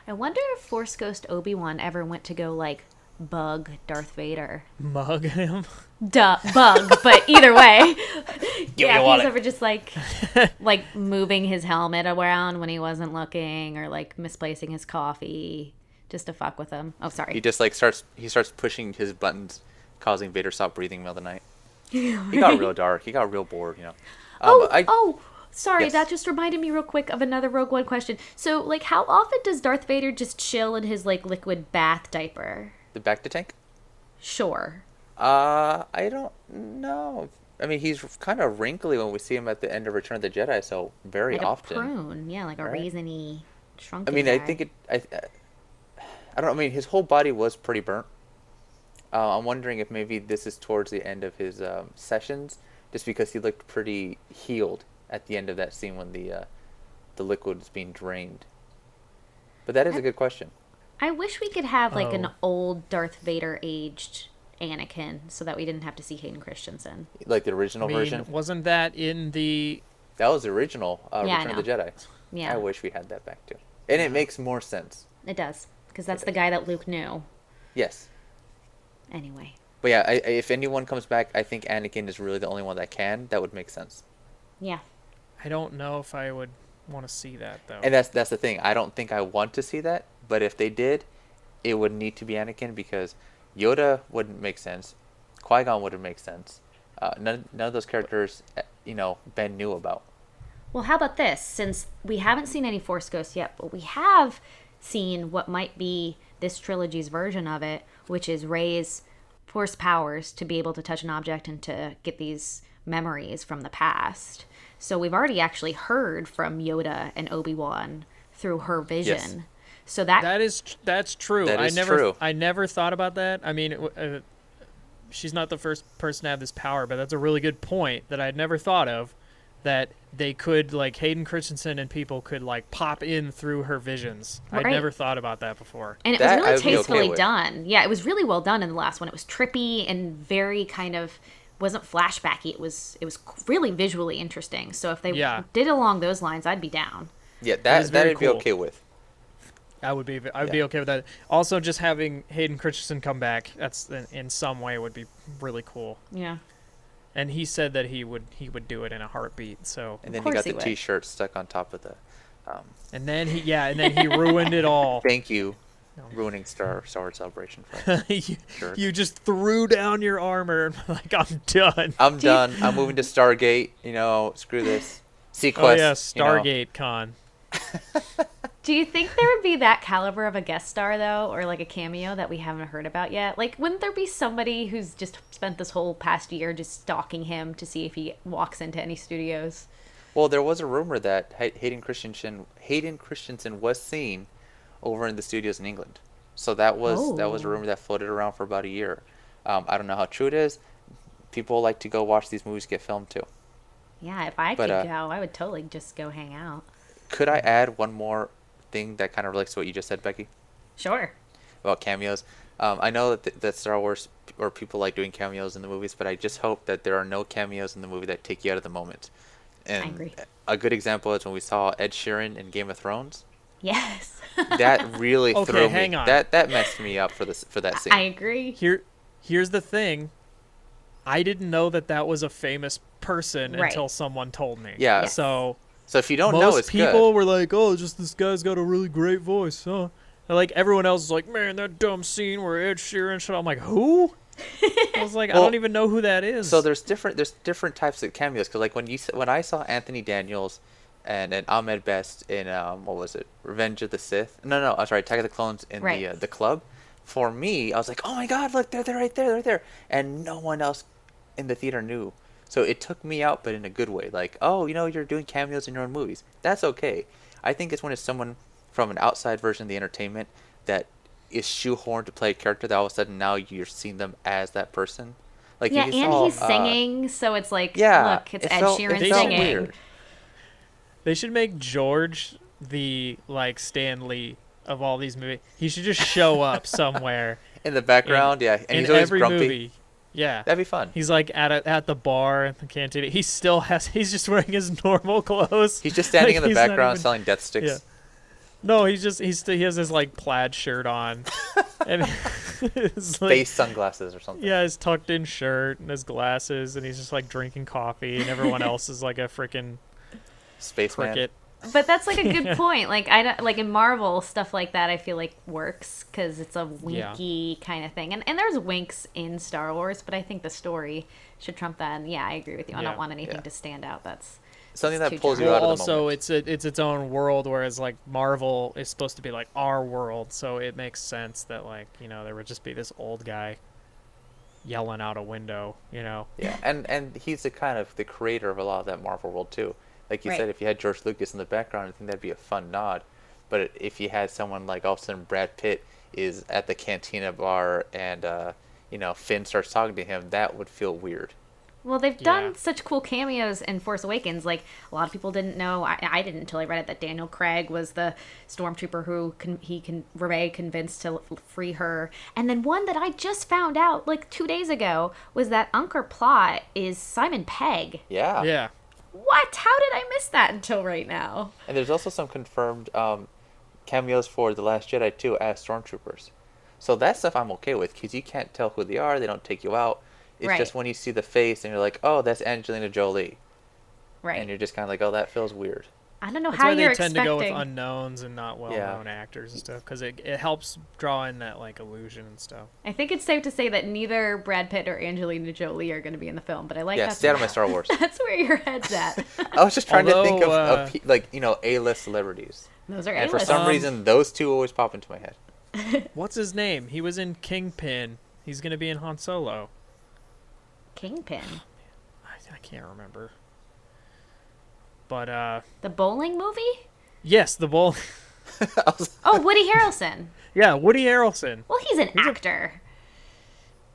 I wonder if Force Ghost Obi Wan ever went to go like bug Darth Vader. Mug him. Duh, bug. but either way, (laughs) Give yeah, a if he's ever just like (laughs) like moving his helmet around when he wasn't looking, or like misplacing his coffee. just to fuck with him. Oh, sorry. He just like starts he starts pushing his buttons, causing Vader to stop breathing in the middle of the night. (laughs) He got real dark. He got real bored, you know. Um, oh, I, oh, sorry. Yes. That just reminded me real quick of another Rogue One question. So, like, how often does Darth Vader just chill in his like liquid bath diaper? The bacta tank. Sure. Uh, I don't know. I mean, he's kind of wrinkly when we see him at the end of Return of the Jedi, so very Like often. a prune, yeah, like a right? raisiny, I shrunken. mean, I think it. I, I don't. know. I mean, his whole body was pretty burnt. Uh, I'm wondering if maybe this is towards the end of his um, sessions, just because he looked pretty healed at the end of that scene when the uh, the liquid is being drained. But that is a good question. I wish we could have like an Oh. old Darth Vader aged Anakin, so that we didn't have to see Hayden Christensen. Like the I original mean, version. wasn't that in the? That was the original uh, Yeah, Return of the Jedi. Yeah, I wish we had that back too, and it makes more sense. it does because that's the guy that Luke knew. Yes. Anyway, But yeah, I, I, if anyone comes back, I think Anakin is really the only one that can. That would make sense. yeah, I don't know if I would want to see that though. And that's that's the thing. I don't think I want to see that. But if they did, it would need to be Anakin because Yoda wouldn't make sense. Qui Gon wouldn't make sense. Uh, none none of those characters, uh, you know, Ben knew about. Well, how about this? Since we haven't seen any Force Ghosts yet, but we have seen what might be this trilogy's version of it, which is Rey's Force powers to be able to touch an object and to get these memories from the past. So we've already actually heard from Yoda and Obi Wan through her vision. So that, That is tr- that's true. That I never true. I never thought about that. I mean, uh, she's not the first person to have this power, but that's a really good point that I'd never thought of. That they could like Hayden Christensen and people could like pop in through her visions. I'd never thought about that before. And it That was really would be okay tastefully done. Yeah, it was really well done in the last one. It was trippy and very kind of wasn't flashbacky. It was it was really visually interesting. So if they Yeah. did along those lines, I'd be down. Yeah, is that very that'd be okay with. I would be I would be okay with that. Also, just having Hayden Christensen come back that's in, in some way would be really cool. Yeah. And he said that he would he would do it in a heartbeat. So And then he got he the would. T-shirt stuck on top of the. Um, and then he yeah and then he ruined it all. (laughs) thank you, No. ruining Star Star Wars Celebration. For (laughs) us. you, Jerk. you just threw down your armor and (laughs) like I'm done. I'm done. I'm moving to Stargate. You know, screw this. Sequest. oh yeah, you know. Stargate Con. Do you think there would be that caliber of a guest star though, or like a cameo that we haven't heard about yet? Like, wouldn't there be somebody who's just spent this whole past year just stalking him to see if he walks into any studios? Well, there was a rumor that Hayden Christensen Hayden Christensen was seen over in the studios in England. So that was that was a Oh. rumor that floated around for about a year. Um, I don't know how true it is. People like to go watch these movies get filmed too. Yeah, if I But, could uh, go, I would totally just go hang out. Could I add one more thing that kind of relates to what you just said, Becky, Sure. about cameos? Um, I know that th- that Star Wars p- or people like doing cameos in the movies, but I just hope that there are no cameos in the movie that take you out of the moment. And agree. a good example is when we saw Ed Sheeran in Game of Thrones. Yes. (laughs) that really Okay, threw hang me. on. That that messed me up for this for that scene. I agree. Here, here's the thing. I didn't know that that was a famous person Right. until someone told me. Yeah. Yes. So so if you don't most know, it's people good. were like, "Oh, just this guy's got a really great voice." Huh? And like everyone else is like, "Man, that dumb scene where Ed Sheeran shit." I'm like, "Who?" I was like, "I don't even know who that is." So there's different there's different types of cameos because like when you when I saw Anthony Daniels and and Ahmed Best in um what was it Revenge of the Sith no no I'm sorry Attack of the Clones in Right. the uh, the club for me I was like oh my god look they're, they're right there they're right there and no one else in the theater knew so it took me out but in a good way like oh you know you're doing cameos in your own movies that's okay I think it's when it's someone from an outside version of the entertainment that is shoehorned to play a character that all of a sudden now you're seeing them as that person like yeah, if and saw, he's uh, singing, so it's like, yeah, look, it's it Ed felt- it Sheeran felt singing. weird. they should make George the like Stan Lee of all these movies. He should just show up (laughs) somewhere in the background, yeah, and in he's always every grumpy. movie. Yeah. That'd be fun. He's like at a, at the bar at the canteen. He still has. (laughs) He's just wearing his normal clothes. He's just standing (laughs) Like, in the background even- selling death sticks. Yeah. No, he's just he's he has his like plaid shirt on, (laughs) and his like Face sunglasses or something. yeah, his tucked in shirt and his glasses, and he's just like drinking coffee, and everyone else is like a freaking Spaceman. cricket. But that's like a good (laughs) point. Like I don't, like in Marvel stuff like that. I feel like works because it's a Yeah. winky kind of thing, and and there's winks in Star Wars, but I think the story should trump that. And yeah, I agree with you. I Yeah. don't want anything Yeah. to stand out. That's Something that too pulls you dry. out Well, of also moment. it's a, it's its own world, whereas like Marvel is supposed to be like our world, so it makes sense that like you know there would just be this old guy yelling out a window, you know. Yeah, and and he's the kind of the creator of a lot of that Marvel world too. Like you Right. said, if you had George Lucas in the background, I think that'd be a fun nod. But if you had someone like all of a sudden Brad Pitt is at the cantina bar and uh, you know Finn starts talking to him, that would feel weird. Well, they've done Yeah. such cool cameos in Force Awakens. Like a lot of people didn't know. I, I didn't until I read it that Daniel Craig was the stormtrooper who con- he can Rey convinced to l- free her. And then one that I just found out like two days ago was that Unkar Plutt is Simon Pegg. Yeah. Yeah. What? How did I miss that until right now? And there's also some confirmed um, cameos for The Last Jedi too as stormtroopers. So that stuff I'm okay with because you can't tell who they are. They don't take you out. It's Right. just when you see the face and you're like, oh, that's Angelina Jolie, Right. and you're just kind of like, oh, that feels weird. I don't know That's how why you're they tend expecting. to go with unknowns and not well-known actors and stuff because it, it helps draw in that like illusion and stuff. I think it's safe to say that neither Brad Pitt or Angelina Jolie are going to be in the film, but I like yeah, that. stay out of my (laughs) Star Wars. That's where your head's at. (laughs) (laughs) I was just trying to think of, Although, of uh, like you know A-list celebrities, Those are A-list. and for some Um, reason those two always pop into my head. What's his name? He was in Kingpin. He's gonna be in Han Solo. Kingpin. I, I can't remember. But uh, The bowling movie? yes, the bull. I was- (laughs) Oh, Woody Harrelson. yeah, Woody Harrelson. Well, he's an He's actor.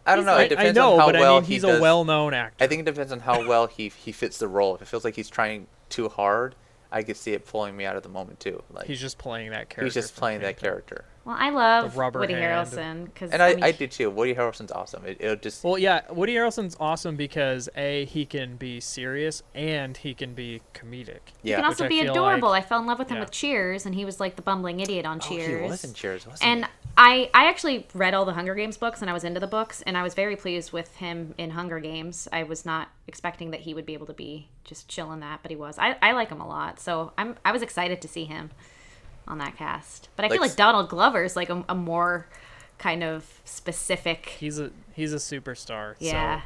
I don't know. I, It I depends know, on how but well I mean, he he's does. a well-known actor. I think it depends on how well he he fits the role. If it feels like he's trying too hard, I could see it pulling me out of the moment too. Like he's just playing that character. he's just playing that character, Well, I love Woody hand. Harrelson because and I, mean, I, do too. Woody Harrelson's awesome. It, it'll just Well, yeah, Woody Harrelson's awesome because a he can be serious and he can be comedic. Yeah, he can also Which I be adorable. like- I fell in love with him yeah. with Cheers, and he was like the bumbling idiot on oh, Cheers. he was in Cheers, wasn't and he? I, I actually read all the Hunger Games books and I was into the books and I was very pleased with him in Hunger Games. I was not expecting that he would be able to be just chilling that, but he was. I, I like him a lot, so I'm I was excited to see him on that cast. But I feel Like- like Donald Glover's like a, a more kind of specific. He's a he's a superstar. Yeah, So,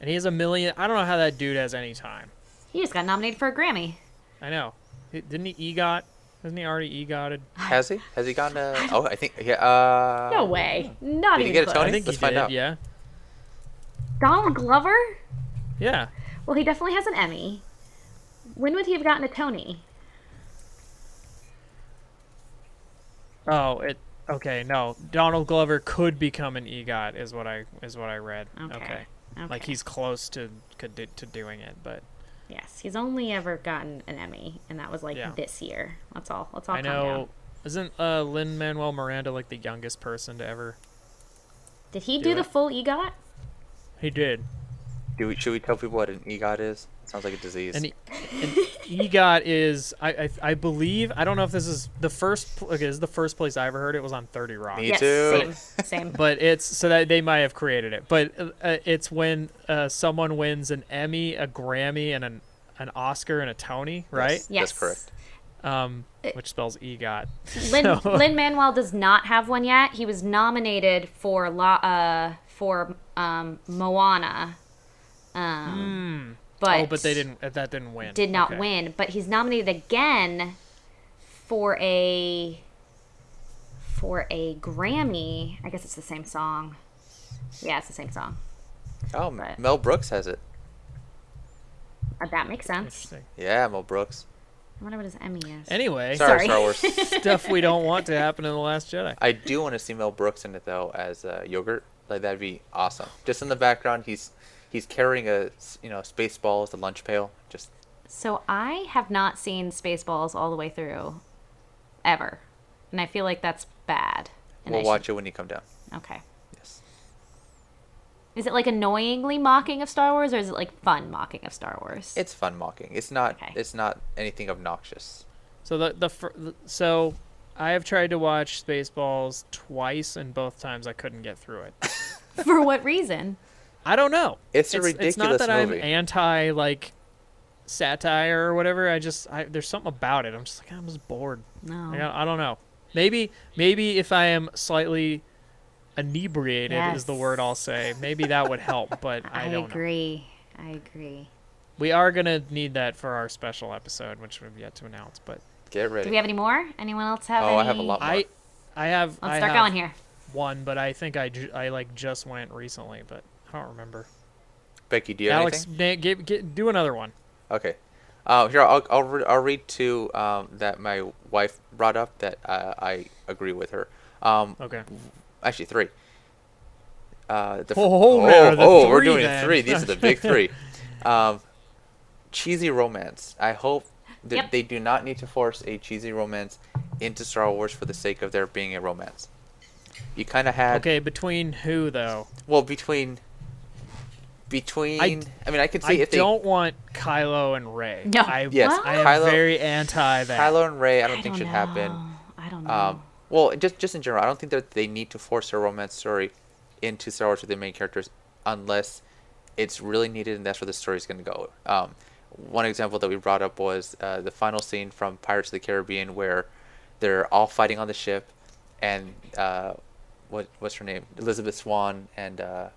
and he has a million. I don't know how that dude has any time. he just got nominated for a Grammy. I know. Didn't he EGOT? Hasn't he already EGOTted? Has he? Has he gotten a? Oh, I think yeah. Uh, No way, not Did he even get a close. Tony? I think Let's he find did. out. Yeah. Donald Glover? Yeah. Well, he definitely has an Emmy. When would he have gotten a Tony? Oh, it. Okay, no. Donald Glover could become an EGOT, is what I is what I read. Okay. Okay. Okay. Like he's close to could do- to doing it, but Yes, he's only ever gotten an Emmy, and that was like Yeah. this year. Let's all let's all I know. down. Isn't uh, Lin Manuel Miranda like the youngest person to ever? Did he do do, the full EGOT? He did. Do we, should we tell people what an EGOT is? Sounds like a disease. And, and EGOT is I, I I believe I don't know if this is the first okay, this is the first place I ever heard it was on Thirty Rock. Me yes, too. same, same. But it's so that they might have created it. But uh, uh, it's when uh, someone wins an Emmy, a Grammy, and an an Oscar and a Tony, right? Yes, Yes. That's correct. Um, which spells EGOT. Lin (laughs) So- Lin Manuel does not have one yet. He was nominated for La uh for um Moana. Um, but oh, but they didn't. uh, That didn't win. did not Okay. win. But he's nominated again for a for a Grammy. I guess it's the same song. Yeah, it's the same song. Oh, Right. Mel Brooks has it. Uh, that makes sense. Yeah, Mel Brooks. I wonder what his Emmy is. Anyway, Sorry, Sorry. Star Wars. (laughs) stuff we don't want to happen in the Last Jedi. I do want to see Mel Brooks in it though as uh, yogurt. Like that'd be awesome. Just in the background, he's he's carrying a you know space ball as the lunch pail. Just So I have not seen Spaceballs all the way through, ever, and I feel like that's bad. And we'll should- watch it when you come down. Okay. Yes. Is it like annoyingly mocking of Star Wars, or is it like fun mocking of Star Wars? It's fun mocking. It's not. Okay. It's not anything obnoxious. So the the fir- the- so I have tried to watch Spaceballs twice, and both times I couldn't get through it. (laughs) For what reason? I don't know. It's a ridiculous It's not that movie. I'm anti like satire or whatever. I just I, there's something about it. I'm just like I'm just bored. No. Like, I, I don't know. Maybe maybe if I am slightly inebriated is the word I'll say. Maybe that would help, (laughs) but I, I, don't know. agree. I agree. We are gonna need that for our special episode, which we've yet to announce. But Get ready. Do we have any more? Anyone else have Oh, any? I have a lot more. I I have Let's I start have going here. one, but I think I, ju- I like just went recently, but I don't remember. Becky, do you have Alex, anything? na- give, gi- do another one. Okay. Uh, here, I'll, I'll, re- I'll read two um, that my wife brought up that uh, I agree with her. Um, Okay. actually, three. Uh, the f- Oh, oh, man, the oh, we're doing then. three. These are the big (laughs) three. Um, cheesy romance. I hope that Yep. they do not need to force a cheesy romance into Star Wars for the sake of there being a romance. You kind of had Okay, between who though? well between between. I, mean, I could see I if they don't want Kylo and Rey. No. I, (laughs) Yes, I am Kylo- very anti that. Kylo and Rey. I don't I think don't should happen. I don't know. Um, well, just just in general, I don't think that they need to force a romance story into Star Wars with the main characters unless it's really needed and that's where the story's going to go. Um, one example that we brought up was uh, the final scene from Pirates of the Caribbean where they're all fighting on the ship, and uh, what what's her name? Elizabeth Swann and uh,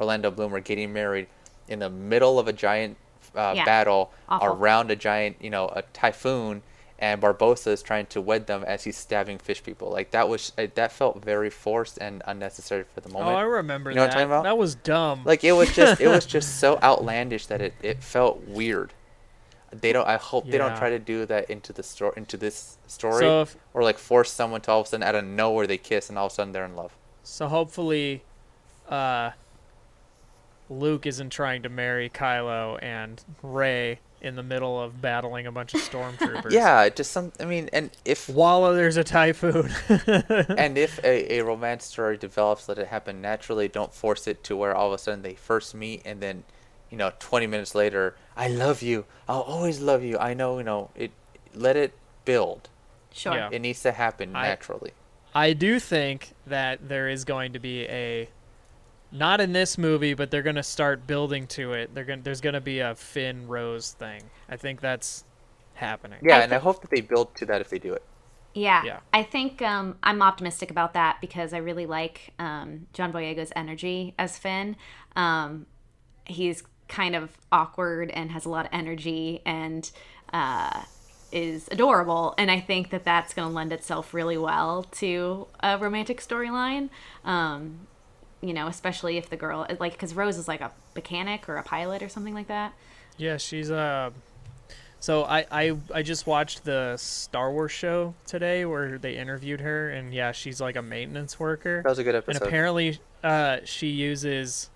Orlando Bloom are getting married in the middle of a giant uh, Yeah. battle Awful. around a giant, you know, a typhoon, and Barbossa is trying to wed them as he's stabbing fish people. Like that was uh, that felt very forced and unnecessary for the moment. oh. I remember You know what that. I'm talking about? That was dumb. Like it was just it was just (laughs) so outlandish that it, it felt weird. They don't. I hope they don't try to do that into the story into this story, So if- or like force someone to all of a sudden out of nowhere they kiss and all of a sudden they're in love. so hopefully, uh, Luke isn't trying to marry Kylo and Rey in the middle of battling a bunch of stormtroopers. (laughs) Yeah, just some. I mean, and if While there's a typhoon. (laughs) and if a, a romance story develops, let it happen naturally. Don't force it to where all of a sudden they first meet and then, you know, 20 minutes later, I love you. I'll always love you. I know, you know, it. Let it build. sure. yeah. It needs to happen I- naturally. I do think that there is going to be a not in this movie, but they're going to start building to it. They're going to there's going to be a Finn Rose thing. I think that's happening. Yeah, I and I hope that they build to that if they do it. Yeah, Yeah. I think um, I'm optimistic about that because I really like um, John Boyega's energy as Finn. Um, he's kind of awkward and has a lot of energy and uh, is adorable, and I think that that's going to lend itself really well to a romantic storyline. Um, you know, especially if the girl like because Rose is like a mechanic or a pilot or something like that. Yeah, she's uh so I, I I just watched the Star Wars show today where they interviewed her and yeah, she's like a maintenance worker. That was a good episode. and apparently uh she uses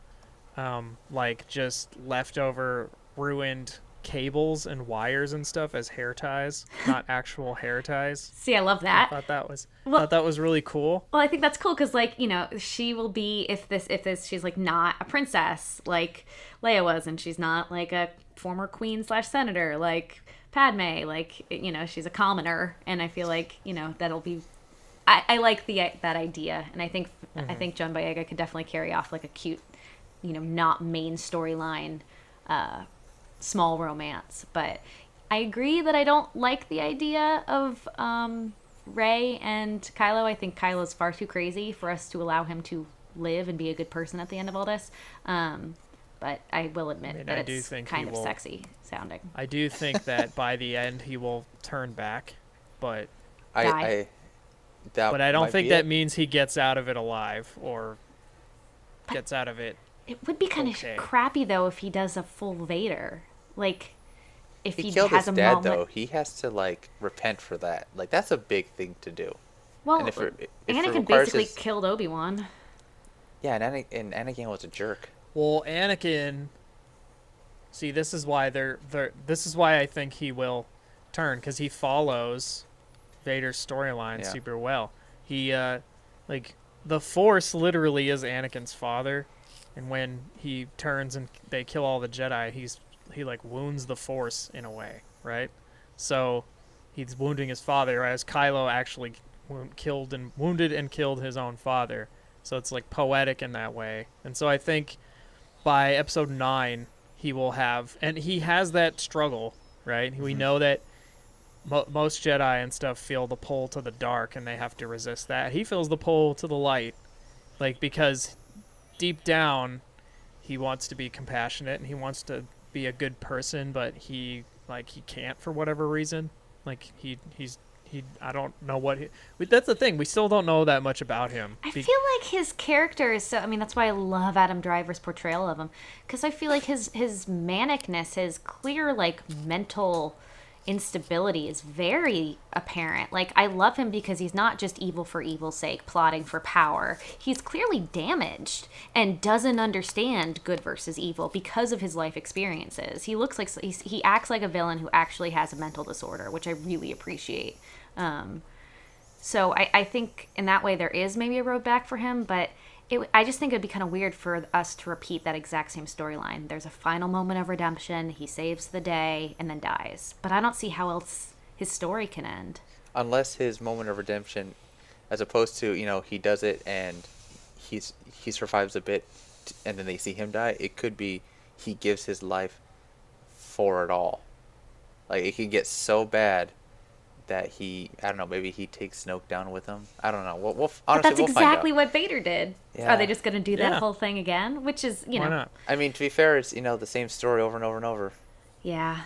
um like just leftover ruined cables and wires and stuff as hair ties, (laughs) not actual hair ties. See, I love I that. thought that was Well- thought that was really cool. Well, I think that's cool because, like, you know, she will be if this if this she's like not a princess like Leia was, and she's not like a former queen slash senator like Padme. Like, you know, she's a commoner, and I feel like you know that'll be. I, I like the that idea, and I think I think John Boyega could definitely carry off like a cute, you know, not main storyline, uh, small romance. But I agree that I don't like the idea of um, Rey and Kylo. I think Kylo's far too crazy for us to allow him to live and be a good person at the end of all this. Um, but I will admit mean, that I do it's think kind of will- sexy sounding. I do think that (laughs) by the end he will turn back, but I, Die. I that but I don't think that it. means he gets out of it alive or gets out of it It would be kind Okay. of crappy though if he does a full Vader, like if he he, killed has his a dad moment. though. He has to like repent for that. Like that's a big thing to do. Well, and if it- if Anakin basically his- killed Obi Wan. Yeah, and, Ana- and Anakin was a jerk. Well, Anakin. See, this is why they're, they're this is why I think he will turn because he follows Vader's storyline Yeah. super well. He uh, like the Force literally is Anakin's father, and when he turns and they kill all the Jedi, he's he like wounds the Force in a way, right? So he's wounding his father, whereas Kylo actually wound, killed and wounded and killed his own father. So it's like poetic in that way. And so I think by episode nine, he will have, and he has that struggle, right? We Mhm. know that mo- most Jedi and stuff feel the pull to the dark, and they have to resist that. He feels the pull to the light, like because deep down, he wants to be compassionate and he wants to be a good person, but he like he can't for whatever reason. Like he he's he I don't know what he. That's the thing. We still don't know that much about him. I Be- feel like his character is so. I mean, that's why I love Adam Driver's portrayal of him, because I feel like his his manicness, his clear like mental instability is very apparent. Like I love him because he's not just evil for evil's sake, plotting for power. He's clearly damaged and doesn't understand good versus evil because of his life experiences. He looks like he acts like a villain who actually has a mental disorder, which I really appreciate. Um, so I, I think in that way there is maybe a road back for him, but it, I just think it'd be kind of weird for us to repeat that exact same storyline. There's a final moment of redemption, he saves the day, and then dies. But I don't see how else his story can end. unless his moment of redemption, as opposed to you know he does it and he's he survives a bit, and then they see him die. It could be he gives his life for it all. Like it could get so bad that he I don't know maybe he takes Snoke down with him. I don't know. We'll, we'll f- But honestly that's we'll exactly find out. what Vader did. Yeah. Are they just going to do that Yeah. whole thing again? Which is, you Why know, not? I mean to be fair, it's you know the same story over and over and over. yeah.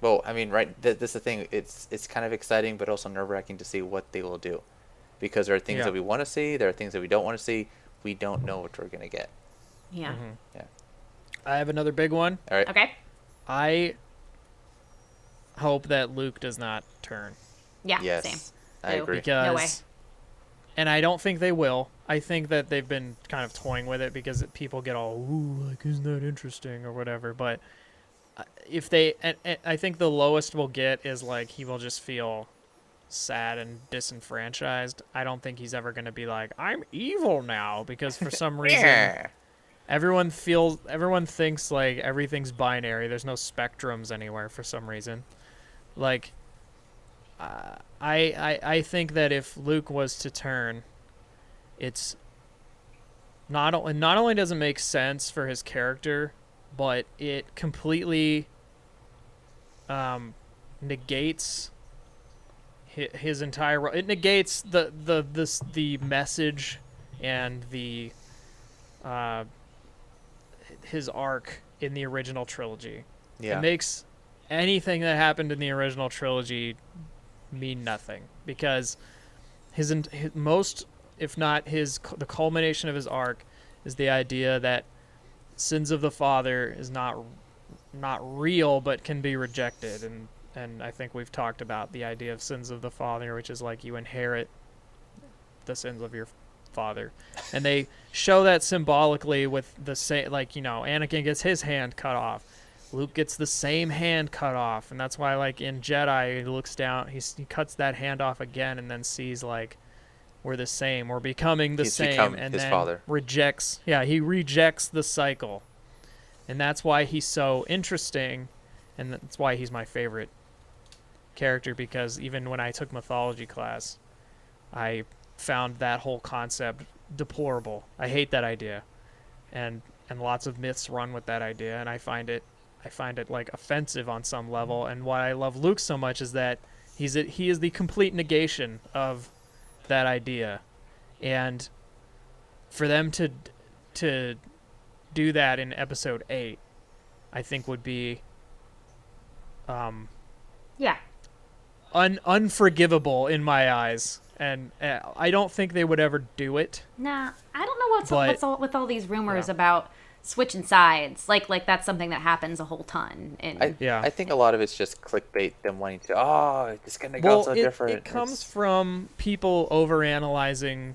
Well, I mean, right? Th- this is the thing. It's it's kind of exciting, but also nerve wracking to see what they will do, because there are things Yeah. that we want to see, there are things that we don't want to see. We don't know what we're gonna get. Yeah. Mhm. Yeah. I have another big one. All right. Okay. I hope that Luke does not turn Yeah. Yes, Same. I Boo. agree. because, No way. and I don't think they will. I think that they've been kind of toying with it because people get all ooh like isn't that interesting or whatever. But uh, if they, and, and I think the lowest we'll get is like he will just feel sad and disenfranchised. I don't think he's ever going to be like I'm evil now because for some (laughs) reason Yeah. everyone feels everyone thinks like everything's binary there's no spectrums anywhere for some reason like uh, I, I i think that if luke was to turn it's not only not only does it make sense for his character but it completely um negates hi- his entire ro- it negates the the this the message and the uh his arc in the original trilogy. Yeah. It makes anything that happened in the original trilogy mean nothing because his, his most, if not his, the culmination of his arc is the idea that sins of the father is not not real but can be rejected. And and I think we've talked about the idea of sins of the father which is like you inherit the sins of your father. And they show that symbolically with the same like you know Anakin gets his hand cut off Luke gets the same hand cut off and that's why like in Jedi he looks down he's, he cuts that hand off again and then sees like we're the same we're becoming the He's same and his then father. rejects yeah he rejects the cycle and that's why he's so interesting and that's why he's my favorite character because even when I took mythology class I found that whole concept deplorable. I hate that idea. And and lots of myths run with that idea and I find it I find it like offensive on some level and why I love Luke so much is that he's a, he is the complete negation of that idea. And for them to to do that in episode 8 I think would be um Yeah. un- unforgivable in my eyes, and uh, I don't think they would ever do it. Nah, I don't know what's But- what's all with all these rumors Yeah. about switching sides. Like like that's something that happens a whole ton. In I, Yeah. I think a lot of it's just clickbait, them wanting to, oh, it's gonna go Well, so it, different. it comes It's- from people overanalyzing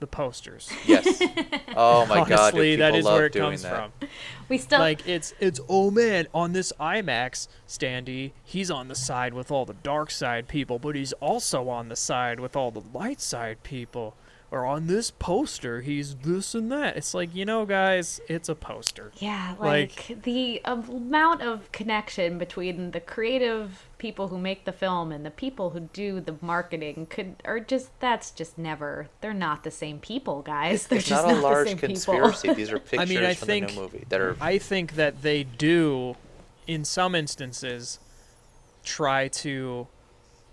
the posters. yes. (laughs) Oh my god, Honestly, that is where it doing comes that. from. we still like it's it's oh man, on this IMAX standee, he's on the side with all the dark side people, but he's also on the side with all the light side people. Or on this poster he's this and that. It's like you know, guys, it's a poster. Yeah, Like- like, the amount of connection between the creative people who make the film and the people who do the marketing could are just that's just never they're not the same people, guys. They're It's just not a the large same conspiracy. people. These are (laughs) pictures mean, I from think- the new movie that are. I think that they do, in some instances, try to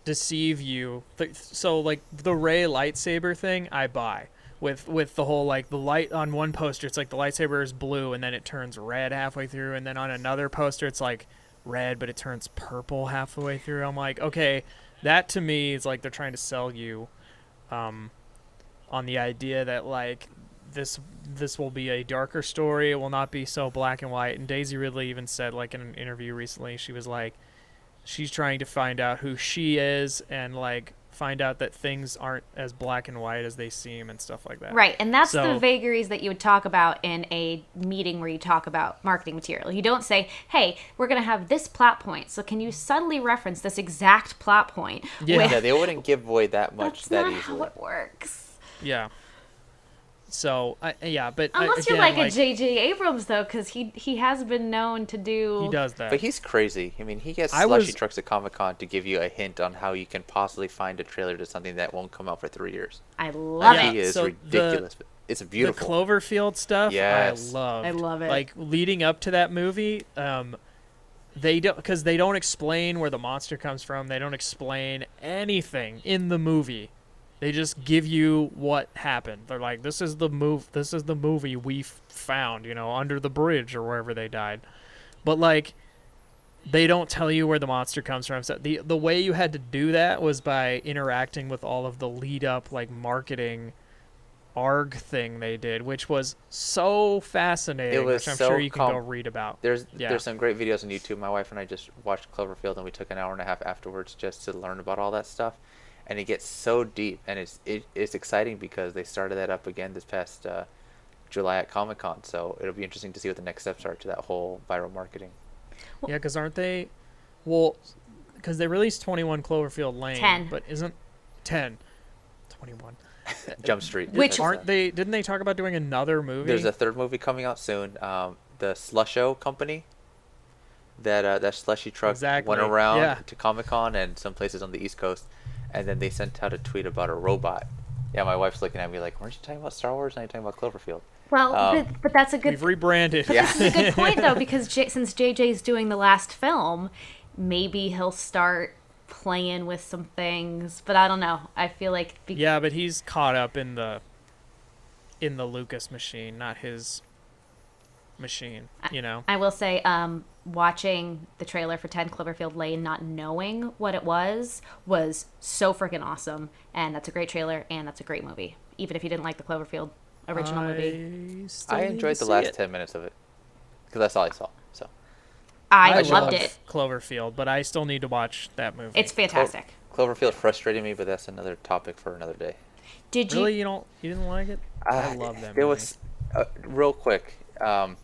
deceive you. So, like the Rey lightsaber thing, I buy. With with the whole like the light on one poster, it's like the lightsaber is blue and then it turns red halfway through, and then on another poster, it's like red but it turns purple half the way through. I'm like, okay, that to me is like they're trying to sell you, um, on the idea that like this this will be a darker story. It will not be so black and white. And Daisy Ridley even said, like in an interview recently, she was like, she's trying to find out who she is and like find out that things aren't as black and white as they seem and stuff like that. Right, and that's So- the vagaries that you would talk about in a meeting where you talk about marketing material. You don't say, "Hey, we're going to have this plot point, so can you subtly reference this exact plot point?" Yeah. with- yeah, they wouldn't give away that much that's that not easily. how it works. Yeah. So I yeah, but I- Unless you're again, like, a J.J. Abrams, though, because he he has been known to do. he does that. But he's crazy. I mean, he gets I slushy was- trucks at Comic Con to give you a hint on how you can possibly find a trailer to something that won't come out for three years. I love Yeah. he is so ridiculous. but it's beautiful. The Cloverfield stuff, Yes. I love. I love it. Like leading up to that movie, um, they don't because they don't explain where the monster comes from. They don't explain anything in the movie. They just give you what happened. They're like, "This is the move. This is the movie we f- found. You know, under the bridge or wherever they died." But like, they don't tell you where the monster comes from. So the the way you had to do that was by interacting with all of the lead up like marketing arg thing they did, which was so fascinating. It was which I'm so sure you can go read about. There's Yeah. there's some great videos on YouTube. My wife and I just watched Cloverfield, and we took an hour and a half afterwards just to learn about all that stuff. And it gets so deep, and it's it, it's exciting because they started that up again this past uh, July at Comic Con. So it'll be interesting to see what the next steps are to that whole viral marketing. Yeah, because aren't they? Well, because they released 21 Cloverfield Lane, 10. but isn't 10? 21. (laughs) Jump Street. Which- Aren't they? Didn't they talk about doing another movie? There's a third movie coming out soon. Um, the Slusho company. That uh, that slushy truck Exactly, went around yeah. to Comic Con and some places on the East Coast, and then they sent out a tweet about a robot. Yeah, my wife's looking at me like, "Weren't you talking about Star Wars? Now you're talking about Cloverfield." well, Um, but, but that's a good We've rebranded. But this is a good (laughs) point though, because J- since JJ's doing the last film, maybe he'll start playing with some things. But I don't know. I feel like be- Yeah, but he's caught up in the in the Lucas machine, not his machine. You know. I will say, um, watching the trailer for 10 Cloverfield Lane, not knowing what it was, was so freaking awesome. And that's a great trailer, and that's a great movie. Even if you didn't like the Cloverfield original movie, I, still I enjoyed the last it. ten minutes of it because that's all I saw. So I, I loved it. Cloverfield, but I still need to watch that movie. It's fantastic. Cloverfield frustrated me, but that's another topic for another day. Did you? really you don't you didn't like it? I Uh, love that. It was uh, real quick. Um,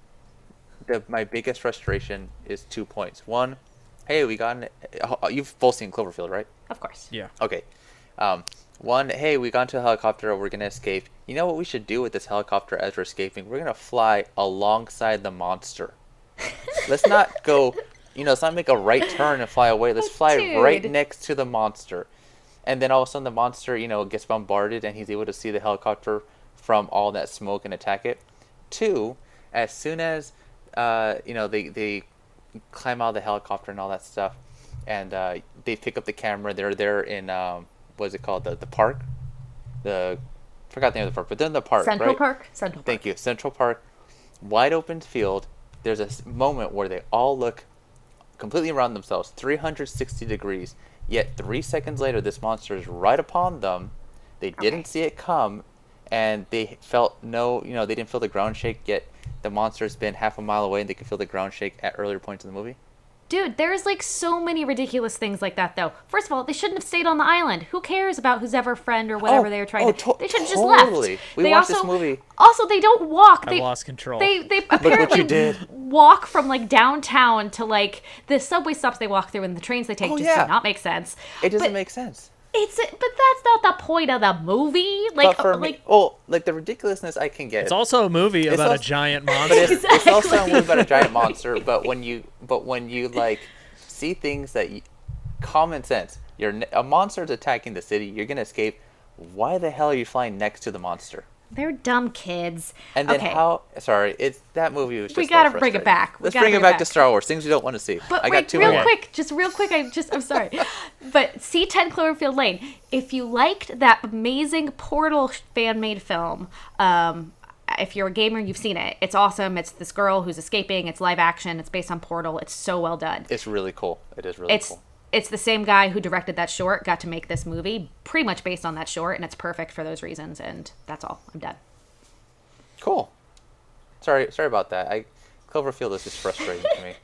the my biggest frustration is two points. One, hey, we got an, uh, you've both seen Cloverfield, right? Of course. Yeah. Okay. Um, one, hey, we got into a helicopter. We're gonna escape. You know what we should do with this helicopter as we're escaping? We're gonna fly alongside the monster. (laughs) let's not go. You know, let's not make a right turn and fly away. Let's fly right next to the monster. And then all of a sudden, the monster, you know, gets bombarded, and he's able to see the helicopter from all that smoke and attack it. Two, as soon as uh, you know they they climb out of the helicopter and all that stuff, and uh, they pick up the camera. They're there in um, what is it called? The the park, the forgot the name of the park, but they're in the park, Central right? Park. Central Park. Thank you, Central Park, wide open field. There's a moment where they all look completely around themselves, 360 degrees. Yet three seconds later, this monster is right upon them. They didn't Okay. see it come, and they felt no, you know, they didn't feel the ground shake. Yet the monster's been half a mile away, and they could feel the ground shake at earlier points in the movie. Dude, there's like so many ridiculous things like that though. First of all, they shouldn't have stayed on the island. Who cares about whose ever friend or whatever Oh, they were trying oh, to? to- they should have just totally. left. We they watched also, this movie. Also, they don't walk. I've They lost control. They they what apparently you did. walk from like downtown to like the subway stops they walk through and the trains they take Oh, just yeah. do not make sense. It doesn't But make sense. It's but that's not the point of the movie. Like, but for uh, like me, oh, like the ridiculousness I can get. It's also a movie It's about a giant (laughs) monster. it's, it's also a movie about a giant monster. But when you, but when you like see things that you, common sense, you're ne- a monster's attacking the city. You're gonna escape. Why the hell are you flying next to the monster? They're dumb kids. And then okay. how? Sorry, it's that movie was just. We gotta bring it back. We Let's bring it back, back. to Star Wars. Things you don't want to see. But I wait, got two real more. quick, just real quick. I just, I'm sorry, (laughs) but see 10 Cloverfield Lane. If you liked that amazing Portal fan made film, um, if you're a gamer, you've seen it. It's awesome. It's this girl who's escaping. It's live action. It's based on Portal. It's so well done. It's really cool. It is really It's cool. It's the same guy who directed that short, got to make this movie, pretty much based on that short, and it's perfect for those reasons. And that's all. I'm done. Cool. Sorry, sorry about that. I Cloverfield is just frustrating to me. (laughs)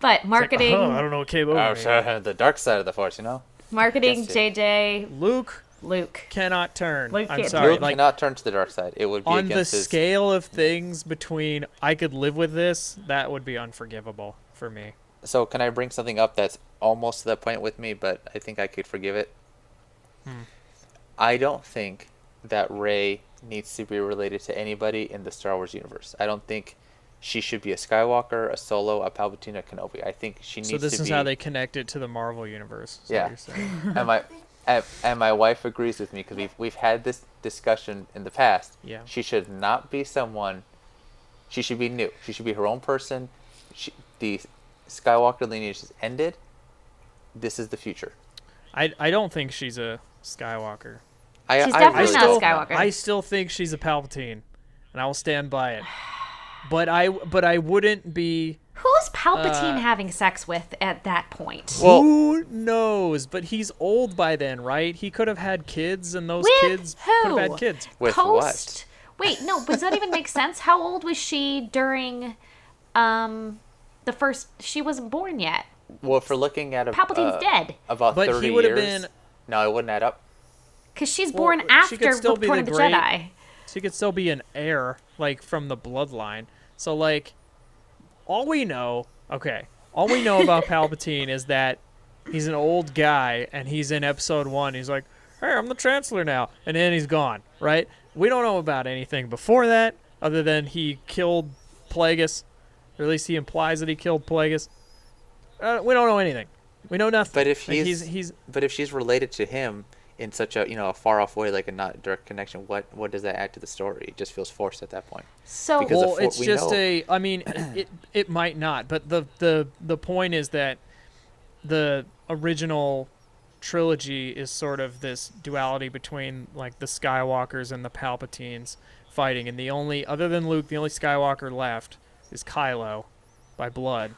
But marketing, oh, I don't know what came over Oh, me. sure, uh, the dark side of the force, you know. marketing, JJ, Luke Luke. cannot turn. Luke I'm sorry. Luke like cannot turn to the dark side. It would be on the his. scale of things between I could live with this, that would be unforgivable for me. So can I bring something up that's almost to that point with me, but I think I could forgive it. Hmm. I don't think that Rey needs to be related to anybody in the Star Wars universe. I don't think she should be a Skywalker, a Solo, a Palpatine, a Kenobi. I think she needs to be. So this to is be. how they connect it to the Marvel universe. is Yeah. (laughs) and my and, and my wife agrees with me because we've we've had this discussion in the past. Yeah. She should not be someone. She should be new. She should be her own person. She, the Skywalker lineage is ended. This is the future. I I don't think she's a Skywalker. I, She's I definitely really not don't. Skywalker. I still think she's a Palpatine, and I will stand by it. But I but I wouldn't be. Who's Palpatine Uh, having sex with at that point? Well- who knows? But he's old by then, right? He could have had kids, and those With kids could have had kids. With Coast. Wait, no, does that even make sense? How old was she during um the first she wasn't born yet. Well, if we're looking at a, Palpatine's uh, dead. about But he thirty would have years, been- no, it wouldn't add up. Cuz she's Well, born she after could still be Return the of the great- Jedi. She could still be an heir, like from the bloodline. So like, all we know, okay, all we know about (laughs) Palpatine is that he's an old guy, and he's in Episode One. He's like, "Hey, I'm the Chancellor now," and then he's gone. Right? We don't know about anything before that, other than he killed Plagueis, or at least he implies that he killed Plagueis. Uh, we don't know anything. We know nothing. But if Like, he's, he's he's but if she's related to him in such a you know a far off way, like a not direct connection, what what does that add to the story? It just feels forced at that point. So Because- well, of what it's we just know. a. I mean, (clears throat) it it might not, but the the the point is that the original trilogy is sort of this duality between like the Skywalkers and the Palpatines fighting, and the only other than Luke, the only Skywalker left is Kylo by blood,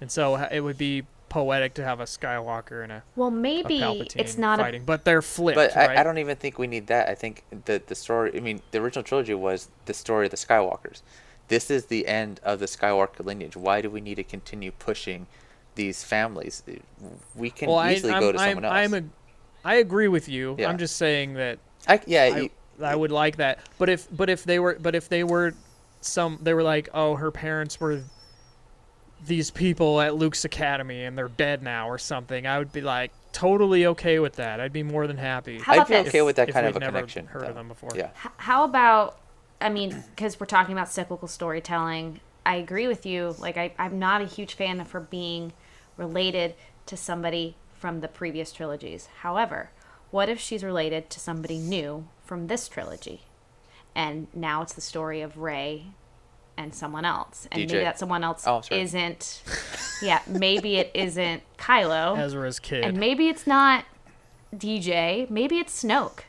and so it would be poetic to have a Skywalker and a, well a maybe Palpatine it's not fighting, but they're flipped, But right? I, I don't even think we need that. I think the the story. I mean, the original trilogy was the story of the Skywalkers. This is the end of the Skywalker lineage. Why do we need to continue pushing these families? We can well, easily I, I'm, go to I'm, someone else. I'm a, I agree with you. Yeah. I'm just saying that I, yeah, I, you- I would like that. But if but if they were but if they were some they were like, "Oh, her parents were these people at Luke's academy and they're dead now or something." I would be like totally okay with that. I'd be more than happy. How I'd be this? okay with that if kind of a never connection. heard of them before. Yeah. How about i mean because we're talking about cyclical storytelling i agree with you like I, i'm not a huge fan of her being related to somebody from the previous trilogies however what if she's related to somebody new from this trilogy and now it's the story of Rey and someone else and maybe that someone else Oh, isn't (laughs) yeah maybe it isn't kylo Ezra's kid. and maybe it's not dj maybe it's snoke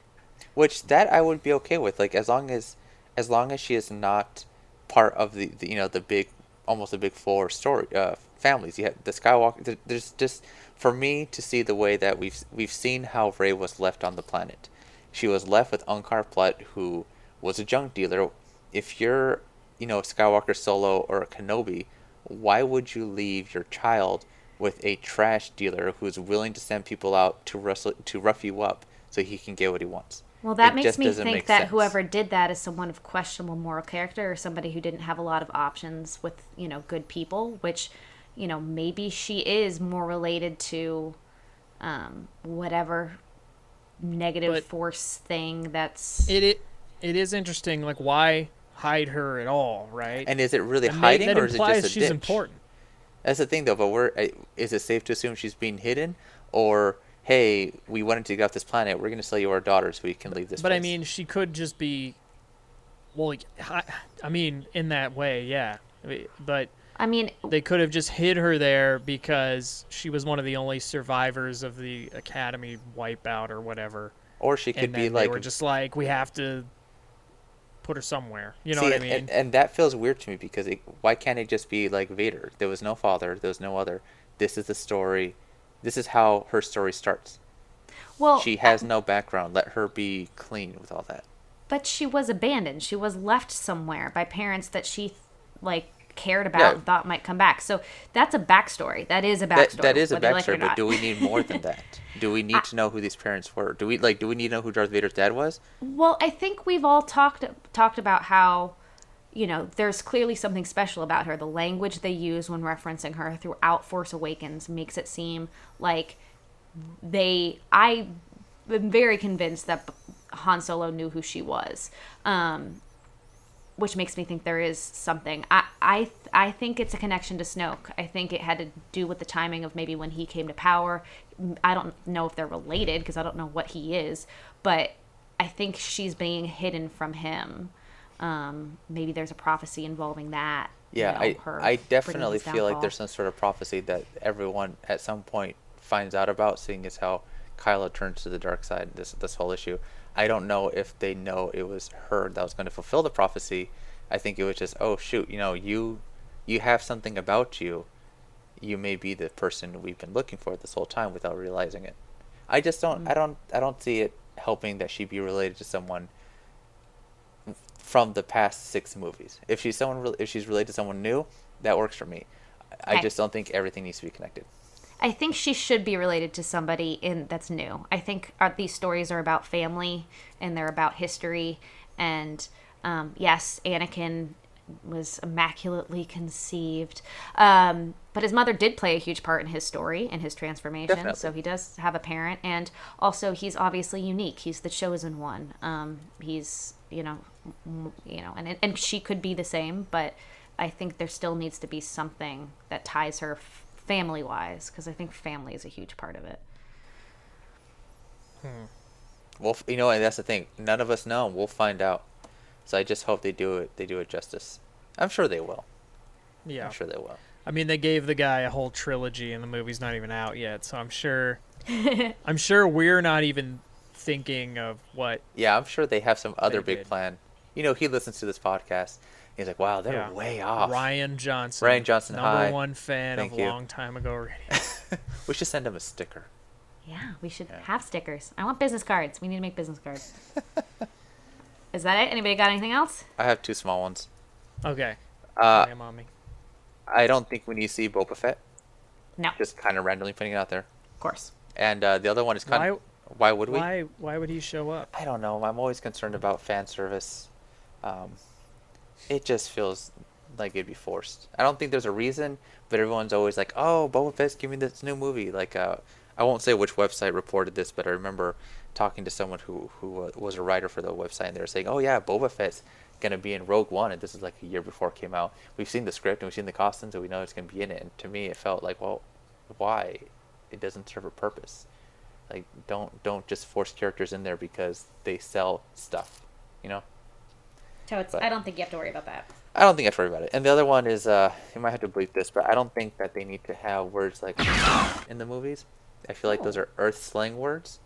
Which that I would be okay with. Like as long as as long as she is not part of the, the you know the big almost the big four story uh, families. You have the Skywalker. there- There's just for me to see the way that we've we've seen how Rey was left on the planet. She was left with Unkar Plutt, who was a junk dealer. If you're you know a Skywalker Solo or a Kenobi, why would you leave your child with a trash dealer who's willing to send people out to rustle to rough you up so he can get what he wants? Well, that It makes me think make that sense. whoever did that is someone of questionable moral character or somebody who didn't have a lot of options with, you know, good people, which, you know, maybe she is more related to um, whatever negative But- force thing that's It, it it is interesting. Like why hide her at all, right? And is it really And hiding that or is it just a she's ditch? important. That's the thing, though. But we're uh, is it safe to assume she's being hidden, or hey, we wanted to get off this planet. We're going to sell you our daughter so we can leave this. But I mean, she could just be. Well, I, I mean, in that way, yeah. But I mean, they could have just hid her there because she was one of the only survivors of the academy wipeout or whatever. or she could and be then like, we're just like, we have to put her somewhere. You know See, what I mean? And, and that feels weird to me because it, why can't it just be like Vader? There was no father. There was no other. This is the story. This is how her story starts. well, she has no background. Let her be clean with all that. but she was abandoned. She was left somewhere by parents that she like cared about and thought might come back. So that's a backstory. That is a That, backstory. that is a you like backstory, but do we need more than (laughs) that? Do we need to know who these parents were? Do we like? Do we need to know who Darth Vader's dad was? Well, I think we've all talked talked about how you know there's clearly something special about her. The language they use when referencing her throughout Force Awakens makes it seem like they. I am very convinced that Han Solo knew who she was. Um, which makes me think there is something. I, I I think it's a connection to Snoke. I think it had to do with the timing of maybe when he came to power. I don't know if they're related because I don't know what he is, but I think she's being hidden from him. Um, maybe there's a prophecy involving that. you Yeah, know, I I definitely feel like there's some sort of prophecy that everyone at some point finds out about, seeing as how Kylo turns to the dark side. This this whole issue. I don't know if they know it was her that was going to fulfill the prophecy. I think it was just, oh shoot, you know, you you have something about you. You may be the person we've been looking for this whole time without realizing it. I just don't. I mm. don't. I don't see it helping that she be related to someone from the past six movies. If she's someone, if she's related to someone new, that works for me. I just don't think everything needs to be connected. I think she should be related to somebody in that's new. I think our, these stories are about family and they're about history. And um, yes, Anakin was immaculately conceived, um, but his mother did play a huge part in his story and his transformation. Definitely. So he does have a parent, and also he's obviously unique. He's the chosen one. Um, he's you know, you know, and and she could be the same, but I think there still needs to be something that ties her family wise because I think family is a huge part of it. Hmm. Well, you know, and that's the thing. None of us know. We'll find out. So I just hope they do it. They do it justice. I'm sure they will. yeah. I'm sure they will. I mean, they gave the guy a whole trilogy, and the movie's not even out yet. So I'm sure, (laughs) I'm sure we're not even thinking of what. Yeah, I'm sure they have some other big did. plan. You know, he listens to this podcast. He's like, "Wow, they're Yeah. way off." Rian Johnson. Rian Johnson, number hi. one fan Thank of you. long time ago radio. (laughs) We should send him a sticker. Yeah, we should Yeah. have stickers. I want business cards. We need to make business cards. (laughs) is that it? Anybody got anything else? I have two small ones. Okay, Uh, lay 'em on me. I don't think we need to see Boba Fett. No, Just kind of randomly putting it out there. of course. And uh, the other one is kind Why? of why would we? Why? Why would he show up? I don't know. I'm always concerned about fan service. Um, it just feels like it'd be forced. I don't think there's a reason, but everyone's always like, "Oh, Boba Fett's giving this new movie." Like, uh, I won't say which website reported this, but I remember talking to someone who who was a writer for the website, and they were saying, "Oh yeah, Boba Fett's gonna be in Rogue One," and this is like a year before it came out. We've seen the script and we've seen the costumes, and we know it's gonna be in it. And to me, it felt like, well, why? It doesn't serve a purpose like don't don't just force characters in there because they sell stuff you know Totes, But- I don't think you have to worry about that. i don't think i have to worry about it and the other one is uh you might have to bleep this but i don't think that they need to have words like in the movies i feel like those Oh. are earth slang words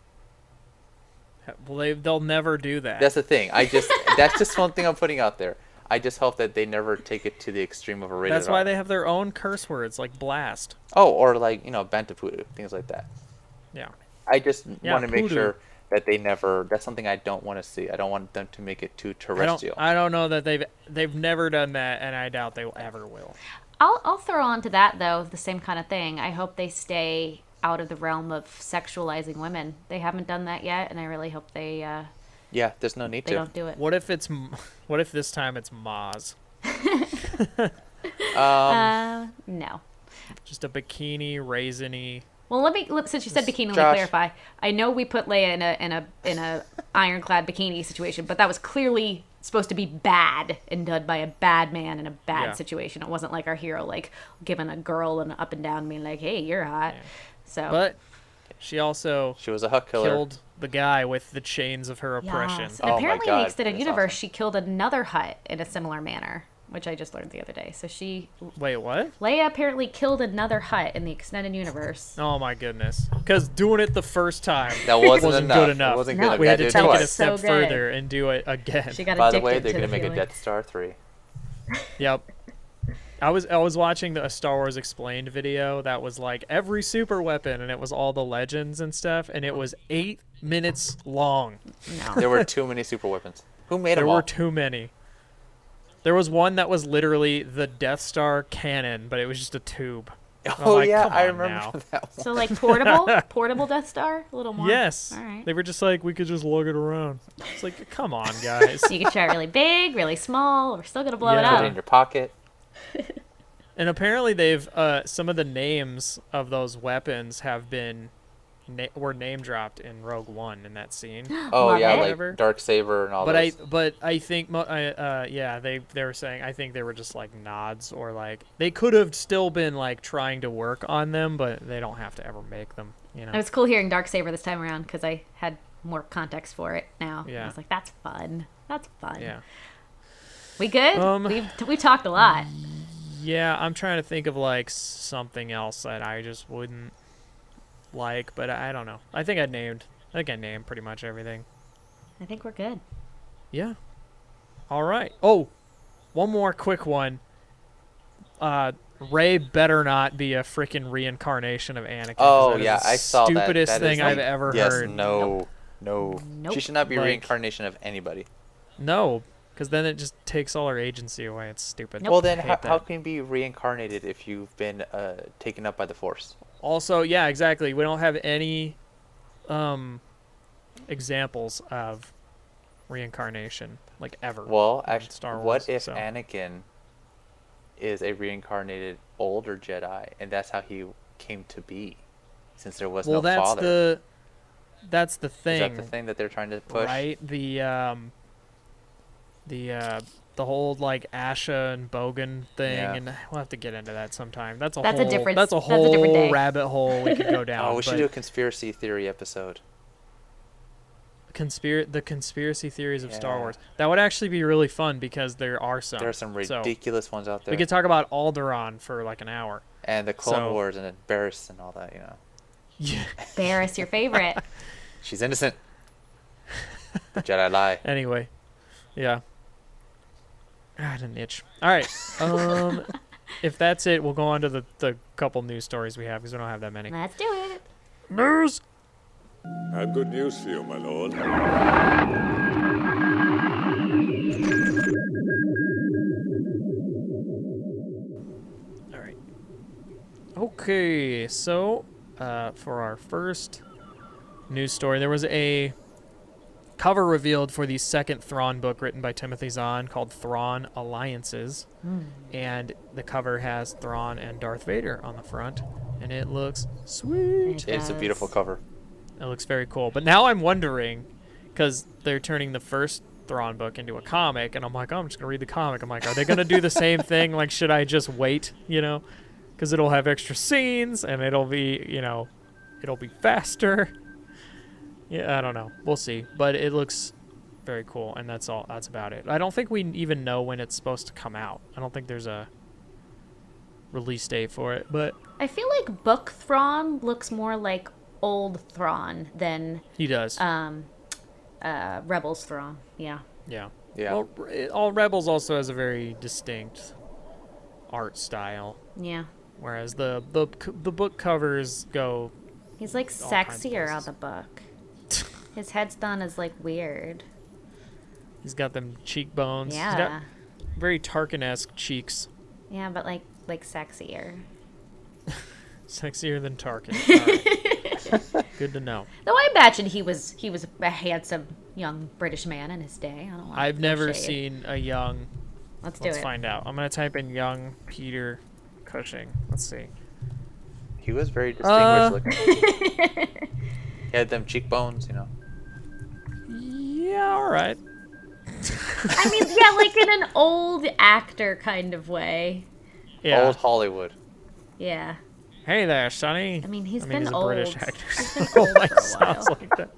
Well, they they'll never do that. that's the thing i just (laughs) that's just one thing i'm putting out there i just hope that they never take it to the extreme of a rated That's why R. they have their own curse words like blast. oh or like you know bantapudu things like that Yeah. i just Yeah, want to make sure that they never that's something i don't want to see i don't want them to make it too I don't. terrestrial I don't know that they've they've never done that, and I doubt they ever will. I'll I'll throw on to that though the same kind of thing. I hope they stay out of the realm of sexualizing women. They haven't done that yet, and I really hope they uh, yeah there's no need they to don't do it. What if it's (laughs) what if this time it's Maz? (laughs) (laughs) um Uh, no. Just a bikini, raisiny Well, let me let- since you said bikini, let me clarify. I know we put Leia in a in a in a (laughs) ironclad bikini situation, but that was clearly supposed to be bad and done by a bad man in a bad Yeah. situation. It wasn't like our hero like giving a girl an up and down, being like, "Hey, you're hot." So But she also She was a Hutt killer. killed the guy with the chains of her oppression. Yes. Oh And my apparently, in God, the extended that's universe, awesome. she killed another Hutt in a similar manner, which I just learned the other day. So she, Wait, what? Leia, apparently killed another Hutt in the extended universe. Oh my goodness! Because doing it the first time That wasn't, enough. good It enough. wasn't No, enough. we had to take do it a step So further and do it again. She got By the way, they're gonna the make a. Death Star three. Yep. I was I was watching the a Star Wars explained video that was like every super weapon and it was all the legends and stuff and it was eight minutes long. No. There were too many super weapons. Who made There them? There were too many. There was one that was literally the Death Star cannon, but it was just a tube. Oh like, yeah, I remember now. that one. So like portable, (laughs) portable Death Star, a little more. Yes. All right. They were just like we could just lug it around. It's like come on, guys. You can try it really big, really small. We're still gonna blow Yeah. it Put it in your pocket. (laughs) And apparently they've uh, some of the names of those weapons have been na- were name dropped in Rogue One in that scene. (gasps) Oh Love yeah, it. Whatever. like dark saber and all but I but I think mo- I, uh, yeah they they were saying I think they were just like nods or like they could have still been like trying to work on them, but they don't have to ever make them. You know. It was cool hearing Dark Saber this time around because I had more context for it now. Yeah. I was like, that's fun. That's fun. Yeah. We good? Um, We've we talked a lot. Yeah, I'm trying to think of like something else that I just wouldn't like, but I don't know. I think I named. I think I named pretty much everything. I think we're good. Yeah. All right. Oh, one more quick one. Uh, Rey better not be a freaking reincarnation of Anakin. 'cause Oh that is yeah, the I saw that. Stupidest That is thing I've like- ever yes, heard. No, no. Nope. She should not be Like- reincarnation of anybody. No, because then it just takes all her agency away. It's stupid. Nope. Well, then how, how can you be reincarnated if you've been uh, taken up by the Force? Also, yeah, exactly. We don't have any um examples of reincarnation like ever. Well, actually, Star Wars, what if so. Anakin is a reincarnated older Jedi, and that's how he came to be, since there was well, no that's father? the that's the thing. Is that the thing that they're trying to push? right? The um the uh the whole like Ashla and Bogan thing, Yeah. and we'll have to get into that sometime. That's a That's a different- that's a that's a different day. rabbit hole we could go (laughs) down. Oh, we should but do a conspiracy theory episode. conspir- the conspiracy theories of Star Wars. That would actually be really fun because there are some. There are some So, ridiculous ones out there, we could talk about Alderaan for like an hour. and the Clone so- Wars and Barris and all that. You know, Yeah. (laughs) Barris, your favorite. (laughs) she's innocent. the Jedi lie. Anyway, yeah. I had an itch. All right. Um, (laughs) if that's it, we'll go on to the, the couple news stories we have because we don't have that many. Let's do it. News. I have good news for you, my lord. All right. Okay, so uh, for our first news story, there was a cover revealed for the second Thrawn book written by Timothy Zahn called Thrawn Alliances. Hmm. And the cover has Thrawn and Darth Vader on the front, and it looks sweet. It's a beautiful cover. It looks very cool. But now I'm wondering, because they're turning the first Thrawn book into a comic, and I'm like, oh, I'm just gonna read the comic. I'm like, are they gonna do the same (laughs) thing? Like, should I just wait? You know, because it'll have extra scenes and it'll be, you know, it'll be faster. Yeah, I don't know. We'll see. But it looks very cool, and that's all. That's about it. I don't think we even know when it's supposed to come out. I don't think there's a release date for it, but I feel like Book Thrawn looks more like old Thrawn than he does. um, uh, Rebels Thrawn. Yeah. yeah. Yeah. Well, it- all Rebels also has a very distinct art style, Yeah. whereas the the the book covers go. He's like All kinds of sexier on the book. His head's done is like weird. He's got them cheekbones. He's got Yeah. very Tarkin-esque cheeks, Yeah, but like like sexier. (laughs) sexier than Tarkin. (laughs) All right. Good to know. Though I imagine he was he was a handsome young British man in his day. I don't want I've never seen a young. Let's do Let's it. find out. I'm gonna type in young Peter Cushing. Let's see. He was very distinguished Uh, looking. (laughs) he had them cheekbones, you know. Yeah, all right. I mean, yeah, like in an old actor kind of way. Yeah. Old Hollywood. Yeah. Hey there, Sonny. I mean, he's I mean, been he's a old. British actor. He's (laughs) been so, old like, for a sounds while. like that.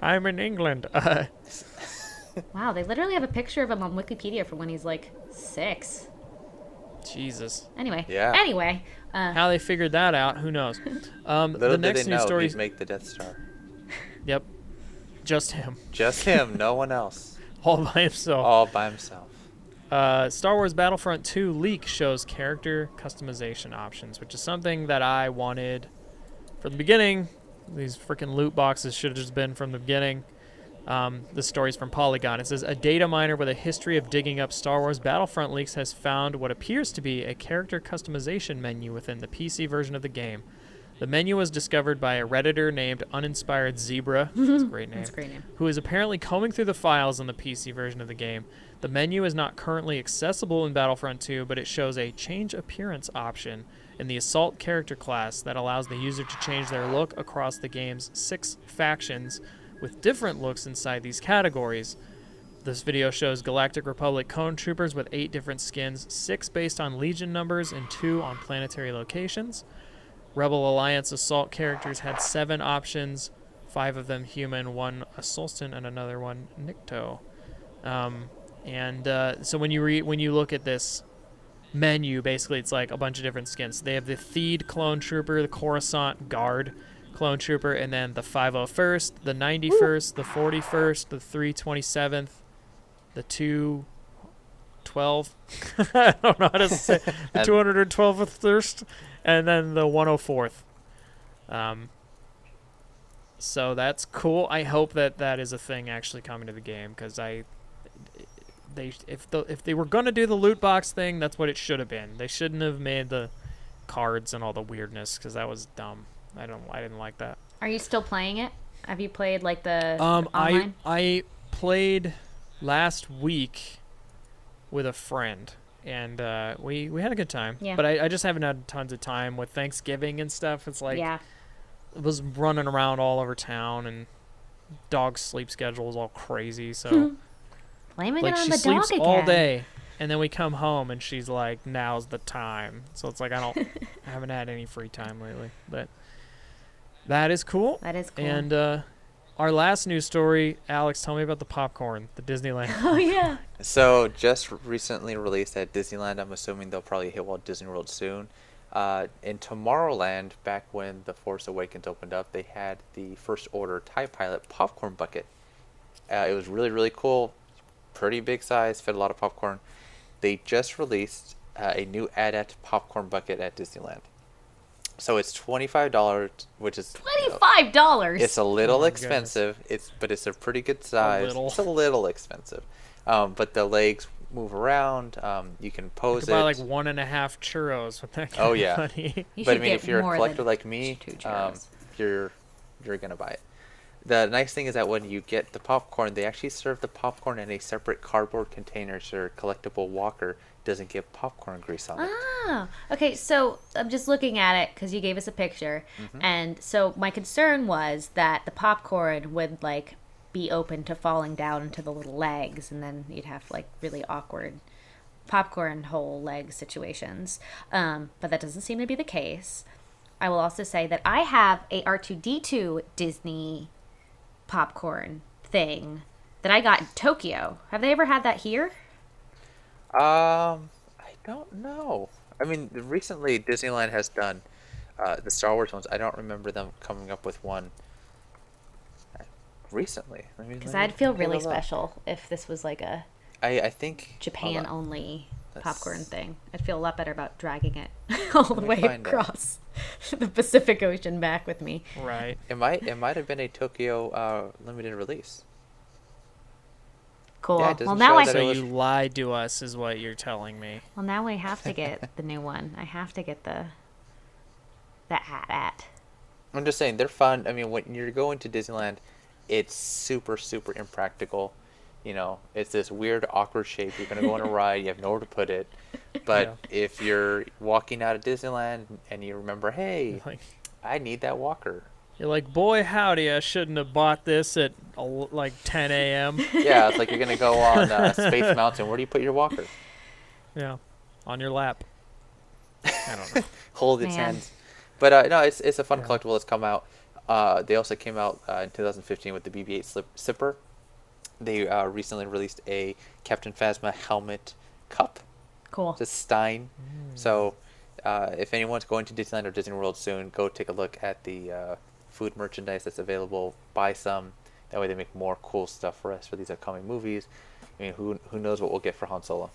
I'm in England. Uh, Wow, they literally have a picture of him on Wikipedia for when he's like six. Jesus. Anyway. Yeah. Anyway. Uh, How they figured that out, who knows? (laughs) Um, Little the did next they news know story. he'd make the Death Star. Yep. Just him. Just him, no one else. (laughs) All by himself. All by himself. Uh, Star Wars Battlefront 2 leak shows character customization options, which is something that I wanted from the beginning. These freaking loot boxes should have just been from the beginning. Um, the story's from Polygon. It says a data miner with a history of digging up Star Wars Battlefront leaks has found what appears to be a character customization menu within the PC version of the game. The menu was discovered by a redditor named Uninspired Zebra. (laughs) That's a great name that's a great name. who is apparently combing through the files on the PC version of the game. The menu is not currently accessible in Battlefront 2, but it shows a change appearance option in the Assault character class that allows the user to change their look across the game's six factions with different looks inside these categories. This video shows Galactic Republic clone troopers with eight different skins, six based on Legion numbers and two on planetary locations. Rebel Alliance assault characters had seven options, five of them human, one a Sullustan, and another one Nikto. Um, and uh, so when you re- when you look at this menu, basically it's like a bunch of different skins. They have the Theed clone trooper, the Coruscant guard clone trooper, and then the 501st, the 91st, the 41st, the 327th, the 212. (laughs) I don't know how to say the (laughs) 212th thirst, and then the 104th. Um, so that's cool. I hope that that is a thing actually coming to the game because I, they if the if they were gonna do the loot box thing, that's what it should have been. They shouldn't have made the cards and all the weirdness because that was dumb. I don't I didn't like that. Are you still playing it? Have you played like the Um, I? I played last week with a friend, and uh, we we had a good time. Yeah. But I, I just haven't had tons of time with Thanksgiving and stuff. It's like yeah. I was running around all over town, and dog's sleep schedule was all crazy. So (laughs) Blaming like it on she the sleeps dog again. all day, and then we come home and she's like, "Now's the time." So it's like I don't (laughs) I haven't had any free time lately, but that is cool. That is cool. And uh, our last news story, Alex, tell me about the popcorn, the Disneyland. (laughs) oh yeah. So just recently released at Disneyland. I'm assuming they'll probably hit Walt Disney World soon. Uh, in Tomorrowland, back when The Force Awakens opened up, they had the first order TIE Pilot popcorn bucket. Uh, it was really, really cool. Pretty big size, fit a lot of popcorn. They just released uh, a new AT-AT popcorn bucket at Disneyland. So it's $25, which is you know, Twenty-five dollars. it's a little Oh my goodness. expensive. It's but it's a pretty good size. little. It's a little expensive, um, but the legs move around. Um, you can You pose could it. buy like one and a half churros with that. Oh, kind of yeah. money. You but I mean, get if you're a collector like me, um, you're you're gonna buy it. The nice thing is that when you get the popcorn, they actually serve the popcorn in a separate cardboard container, so your collectible walker doesn't get popcorn grease on it. Ah, okay. So I'm just looking at it because you gave us a picture, Mm-hmm. and so my concern was that the popcorn would like be open to falling down into the little legs, and then you'd have like really awkward popcorn hole leg situations. Um, but that doesn't seem to be the case. I will also say that I have a R2D2 Disney popcorn thing that I got in Tokyo. Have they ever had that here? Um, I don't know. I mean, recently Disneyland has done uh, the Star Wars ones. I don't remember them coming up with one recently. Because I'd feel really it up. special if this was like a I I think Japan only Let's- popcorn thing. I'd feel a lot better about dragging it (laughs) all the way find it. across (laughs) the Pacific Ocean back with me. Right. It might it might have been a Tokyo uh, limited release. Cool. Yeah, it well, now show I that So it was- you lied to us, is what you're telling me. well now I have to get the new one. I have to get the the at at. I'm just saying they're fun. I mean, when you're going to Disneyland, it's super super impractical you know, it's this weird, awkward shape. You're gonna go on a (laughs) ride. You have nowhere to put it. But if you're walking out of Disneyland and you remember, hey, Like I need that walker. You're like, boy, howdy! I shouldn't have bought this at like 10 a.m. (laughs) Yeah, it's like you're gonna go on uh, Space Mountain. Where do you put your walker? yeah, on your lap. I don't know. (laughs) Hold its Man. hands. But uh, no, it's it's a fun Yeah. collectible that's come out. Uh, they also came out uh, in 2015 with the BB-8 slip, Sipper. They uh, recently released a Captain Phasma helmet cup. Cool. It's a Stein. So uh, if anyone's going to Disneyland or Disney World soon, go take a look at the uh, food merchandise that's available. Buy some. That way they make more cool stuff for us for these upcoming movies. I mean, who who knows what we'll get for Han Solo?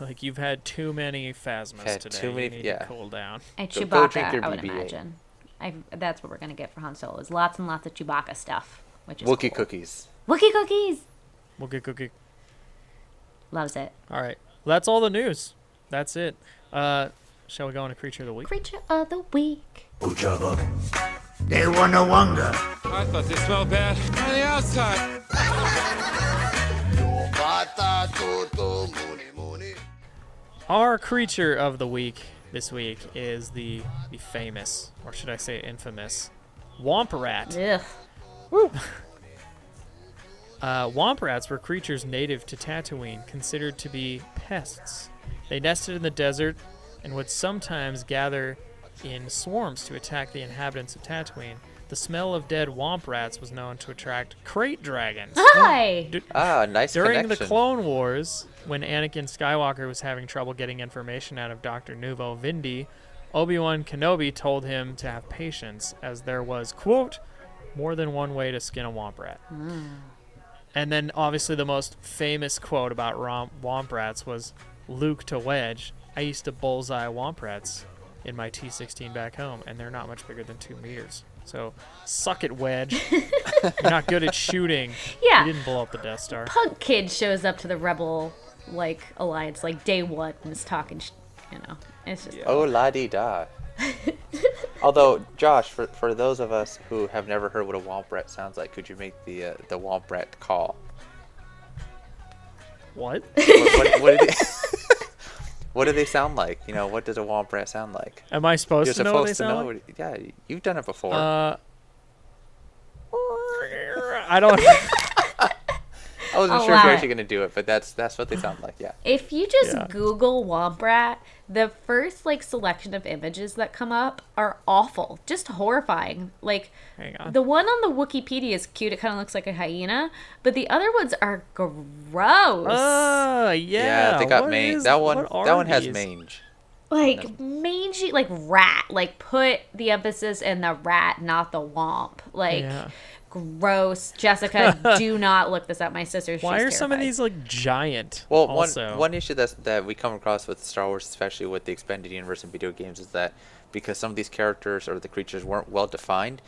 Like you've had too many phasmas Had today. too you many- need yeah. to cool down. And Go- go drink Chewbacca, your I would BB-8. imagine. I, that's what we're gonna get for Han Solo. Is lots and lots of Chewbacca stuff, which is Wookiee cool. cookies. Wookie cookies. We'll get cookie. Loves it. All right, well, that's all the news. That's it. Uh, shall we go into creature of the week? Creature of the week. Ujaba. They wanna wonder. I thought they smelled bad on the outside. Our creature of the week this week is the the famous, or should I say infamous, Womp Rat. Ugh. (laughs) Uh, Womp Rats were creatures native to Tatooine, considered to be pests. They nested in the desert and would sometimes gather in swarms to attack the inhabitants of Tatooine. The smell of dead Womp Rats was known to attract krayt dragons. Hi. D- Ah, nice During the. Clone Wars, when Anakin Skywalker was having trouble getting information out of Dr. Nuvo Vindi, Obi-Wan Kenobi told him to have patience, as there was, quote, more than one way to skin a Womp Rat. And then, obviously, the most famous quote about rom- Womp Rats was Luke to Wedge, I used to bullseye Womp Rats in my T-16 back home, and they're not much bigger than two meters. So, suck it, Wedge. (laughs) You're not good at shooting. (laughs) Yeah. You didn't blow up the Death Star. Punk kid shows up to the rebel like alliance like day one and is talking. Sh- you know, it's just Oh la di da. (laughs) Although, Josh, for, for those of us who have never heard what a womp rat sounds like, could you make the uh, the womp rat call? What? What, what, what, do they, what do they sound like? You know, what does a womp rat sound like? Am I supposed You're to know what they supposed to sound know. like? what- Yeah, you've done it before. Uh, I don't. (laughs) I wasn't I'll sure if you're actually gonna do it, but that's that's what they sound like. Yeah. If you just Yeah. Google Womp Rat, the first like selection of images that come up are awful, just horrifying. Like Hang on. the one on the Wikipedia is cute; it kind of looks like a hyena, but the other ones are gross. Uh, yeah. they got mange. That one. That one has mange. like mangy, like rat. Like put the emphasis in the rat, not the womp. Like Yeah. Gross. Jessica, (laughs) do not look this up. My sister. Why she's are some of these like giant? Well, also. one one issue that's, that we come across with Star Wars, especially with the expanded universe and video games, is that because some of these characters or the creatures weren't well defined,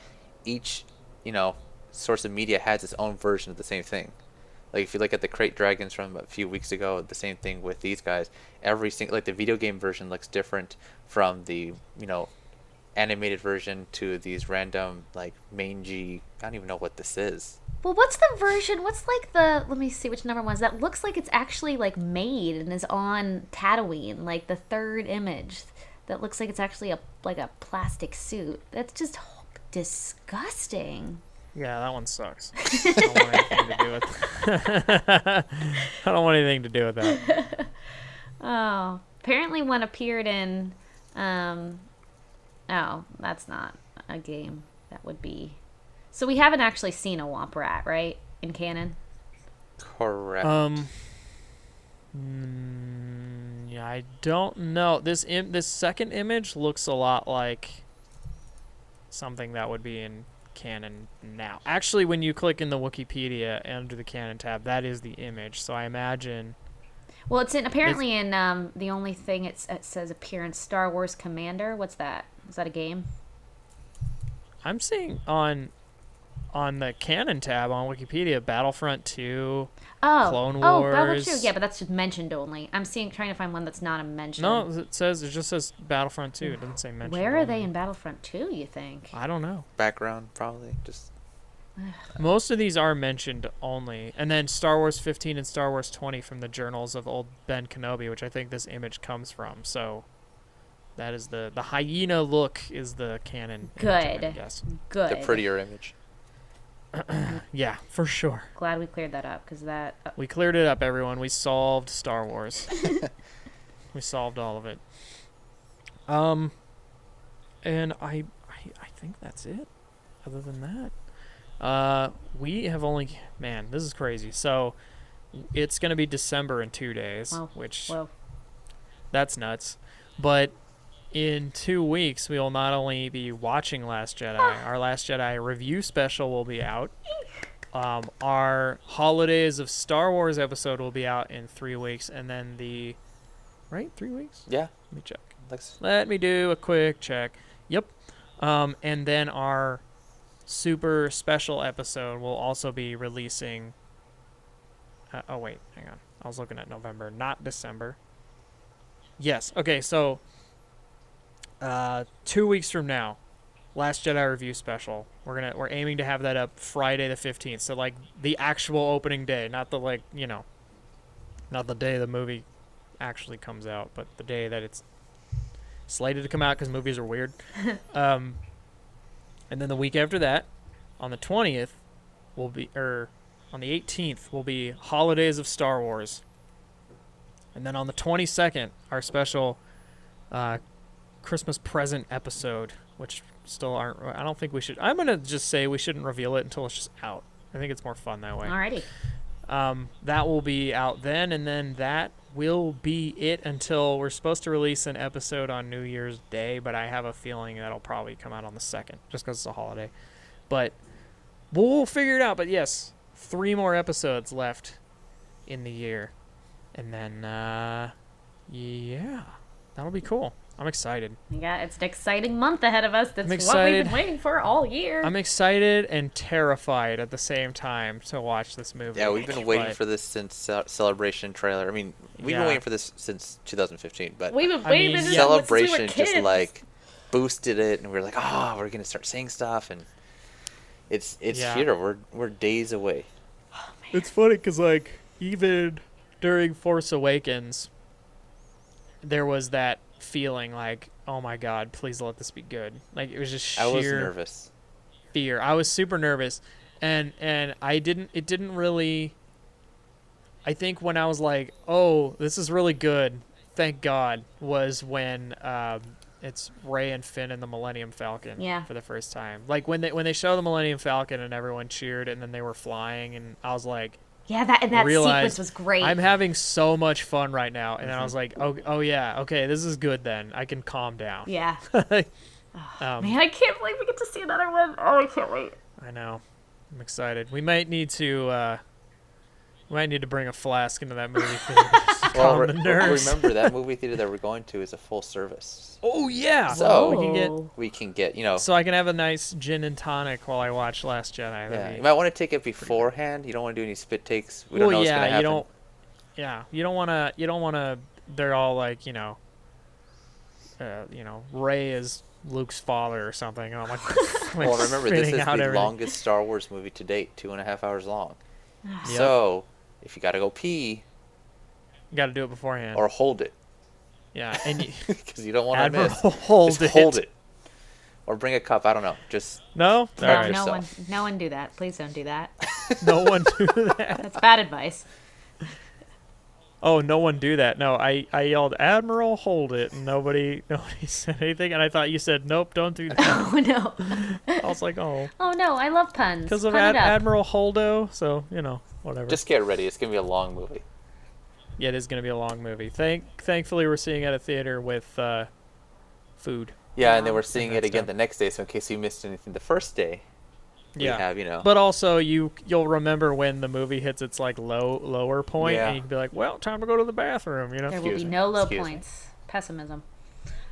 each you know source of media has its own version of the same thing. Like if you look at the krayt dragons from a few weeks ago, the same thing with these guys. Every single like the video game version looks different from the you know animated version to these random like mangy. I don't even know what this is. Well, what's the version? What's like the? Let me see which number one is that. Looks like it's actually like made and is on Tatooine. Like the third image, that looks like it's actually a like a plastic suit. That's just disgusting. yeah, that one sucks. (laughs) I don't want anything to do with. (laughs) I don't want anything to do with that. (laughs) Oh, apparently one appeared in. Um, oh, that's not a game. That would be. So we haven't actually seen a Womp Rat, right? In canon. Correct. Um. mm, yeah, I don't know. This Im- this second image looks a lot like something that would be in canon now. Actually, when you click in the Wikipedia under the canon tab, that is the image. So I imagine. Well, it's in apparently in um the only thing it's, it says appearance Star Wars Commander. What's that? Is that a game? I'm seeing on on the canon tab on Wikipedia Battlefront 2. Oh, Clone Oh, Battlefront 2. Yeah, but that's just mentioned only. I'm seeing trying to find one that's not a mention. No, it says it just says Battlefront 2. It doesn't say mention. Where are they in Battlefront 2? You think? I don't know. Background probably just Most of these are mentioned only, and then Star Wars 15 and Star Wars 20 from the journals of old Ben Kenobi, which I think this image comes from. So that is the the hyena look is the canon. image, I Good. guess. Good. The prettier image. (clears throat) Yeah, for sure. Glad we cleared that up because that. Uh, We cleared it up, everyone. We solved Star Wars. (laughs) we solved all of it. Um, and I, I, I think that's it. Other than that, uh, we have only man, this is crazy. So, it's gonna be December in two days, Wow. which well, that's nuts. But in two weeks, we will not only be watching Last Jedi, our Last Jedi review special will be out. Um, our Holidays of Star Wars episode will be out in three weeks, and then the right three weeks. Yeah. Let me check. Looks Let me do a quick check. Yep. Um, and then our super special episode will also be releasing. Uh, oh wait, hang on. I was looking at November, not December. Yes. Okay. So, uh, two weeks from now, Last Jedi review special. We're gonna we're aiming to have that up Friday the fifteenth. So like the actual opening day, not the like you know, not the day the movie actually comes out, but the day that it's slated to come out because movies are weird. (laughs) um, and then the week after that, on the twentieth, will be or on the eighteenth will be Holidays of Star Wars. And then on the twenty second, our special uh, Christmas present episode, which still aren't. I don't think we should. I'm gonna just say we shouldn't reveal it until it's just out. I think it's more fun that way. alrighty. Um, that will be out then, and then that will be it until we're supposed to release an episode on New Year's Day. But I have a feeling that'll probably come out on the second, just because it's a holiday. But we'll figure it out. But yes, three more episodes left in the year, and then uh, yeah, that'll be cool. I'm excited. Yeah, it's an exciting month ahead of us. That's what we've been waiting for all year. I'm excited and terrified at the same time to watch this movie. Yeah, we've been waiting but- for this since uh, Celebration trailer. I mean, we've Yeah. been waiting for this since 2015, but We've been I waiting mean, for yeah. since we were Celebration just like boosted it, and we are like, oh, we're gonna start saying stuff, and it's it's Yeah. here. We're we're days away. It's funny because like even during Force Awakens, there was that feeling like, oh my god, please let this be good. Like it was just sheer I was nervous. fear. I was super nervous, and and I didn't. It didn't really. I think when I was like, oh, this is really good. Thank God, was when um, it's Rey and Finn and the Millennium Falcon Yeah. for the first time. Like when they when they show the Millennium Falcon and everyone cheered and then they were flying and I was like, yeah, that and that realized sequence was great. I'm having so much fun right now. And then I Mm-hmm. was like, oh, oh yeah, okay, this is good then. I can calm down. yeah, (laughs) Um, man, I can't believe we get to see another one. Oh, I can't wait. I know. I'm excited. We might need to. Uh, we might need to bring a flask into that movie theater just to Well, calm re- the nerves. (laughs) remember that movie theater that we're going to is a full service. Oh yeah. So- we can get. We can get, you know, So I can have a nice gin and tonic while I watch Last Jedi. Yeah, be- you might want to take it beforehand. You don't want to do any spit takes. We don't know well, what's yeah, gonna happen. you don't. Yeah, you don't want to. You don't want to. They're all like, you know. Uh, you know, Rey is Luke's father or something. And I'm like, (laughs) like Well, remember this is the everything. longest Star Wars movie to date, two and a half hours long. Yep. So if you gotta go pee You got to do it beforehand. or hold it, yeah, (laughs) and because you don't want to miss. (laughs) hold Just it. hold it, or bring a cup. I don't know. Just No, No, right. no one, no one do that. Please don't do that. (laughs) no one do that. That's bad advice. Oh, no one do that. No, I, I yelled, Admiral, hold it. And nobody nobody said anything. And I thought you said, nope, don't do that. Oh no. I was like, oh, Oh no, I love puns. because of Ad- Admiral Holdo. So, you know, whatever. just get ready. It's gonna be a long movie. Yeah, it is going to be a long movie. Thank, Thankfully, we're seeing it at a theater with uh, food. Yeah, and then we're seeing it again dope. the next day. So in case you missed anything the first day, we Yeah. have you know. But also, you you'll remember when the movie hits its like low lower point, Yeah. and you can be like, "Well, time to go to the bathroom," you know. There will Excuse be me, no low excuse me. points. Pessimism.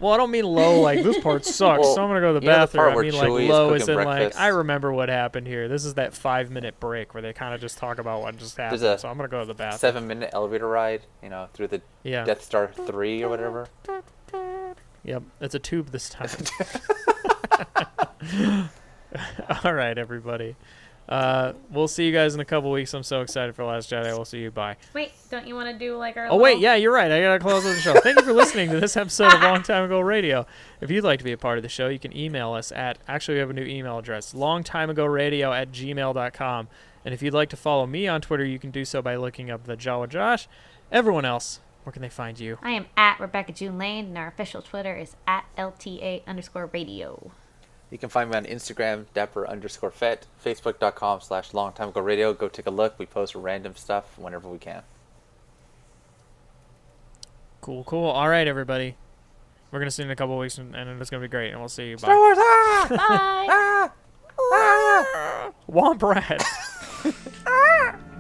Well, I don't mean low like this part (laughs) sucks, Well, so I'm gonna go to the know the bathroom. I mean like low is low cooking as in like? I remember what happened here. This is that five minute break where they kind of just talk about what just happened. so I'm gonna go to the bathroom. Seven minute elevator ride, you know, through the Yeah. Death Star three or whatever. Yep. It's a tube this time. (laughs) (laughs) All right, everybody. Uh, we'll see you guys in a couple weeks. I'm so excited for Last Jedi. We'll see you. Bye. Wait, don't you want to do like our? Oh wait, yeah, you're right. I gotta close the show. Thank you for listening to this episode of (laughs) Long Time Ago Radio. If you'd like to be a part of the show, you can email us at actually we have a new email address, longtimeagoradio at gmail.com. And if you'd like to follow me on Twitter, you can do so by looking up the Jawa Josh. Everyone else, where can they find you? I am at Rebecca June Lane, and our official Twitter is at LTA underscore radio. You can find me on Instagram, dapper underscore fet, facebook.com slash long time ago radio. Go take a look. We post random stuff whenever we can. Cool, cool. All right, everybody. We're gonna see you in a couple weeks, and, and it's gonna be great. And we'll see you. Bye. Star Wars! Ah! Bye. Ah! Ah! Womp rat. (laughs)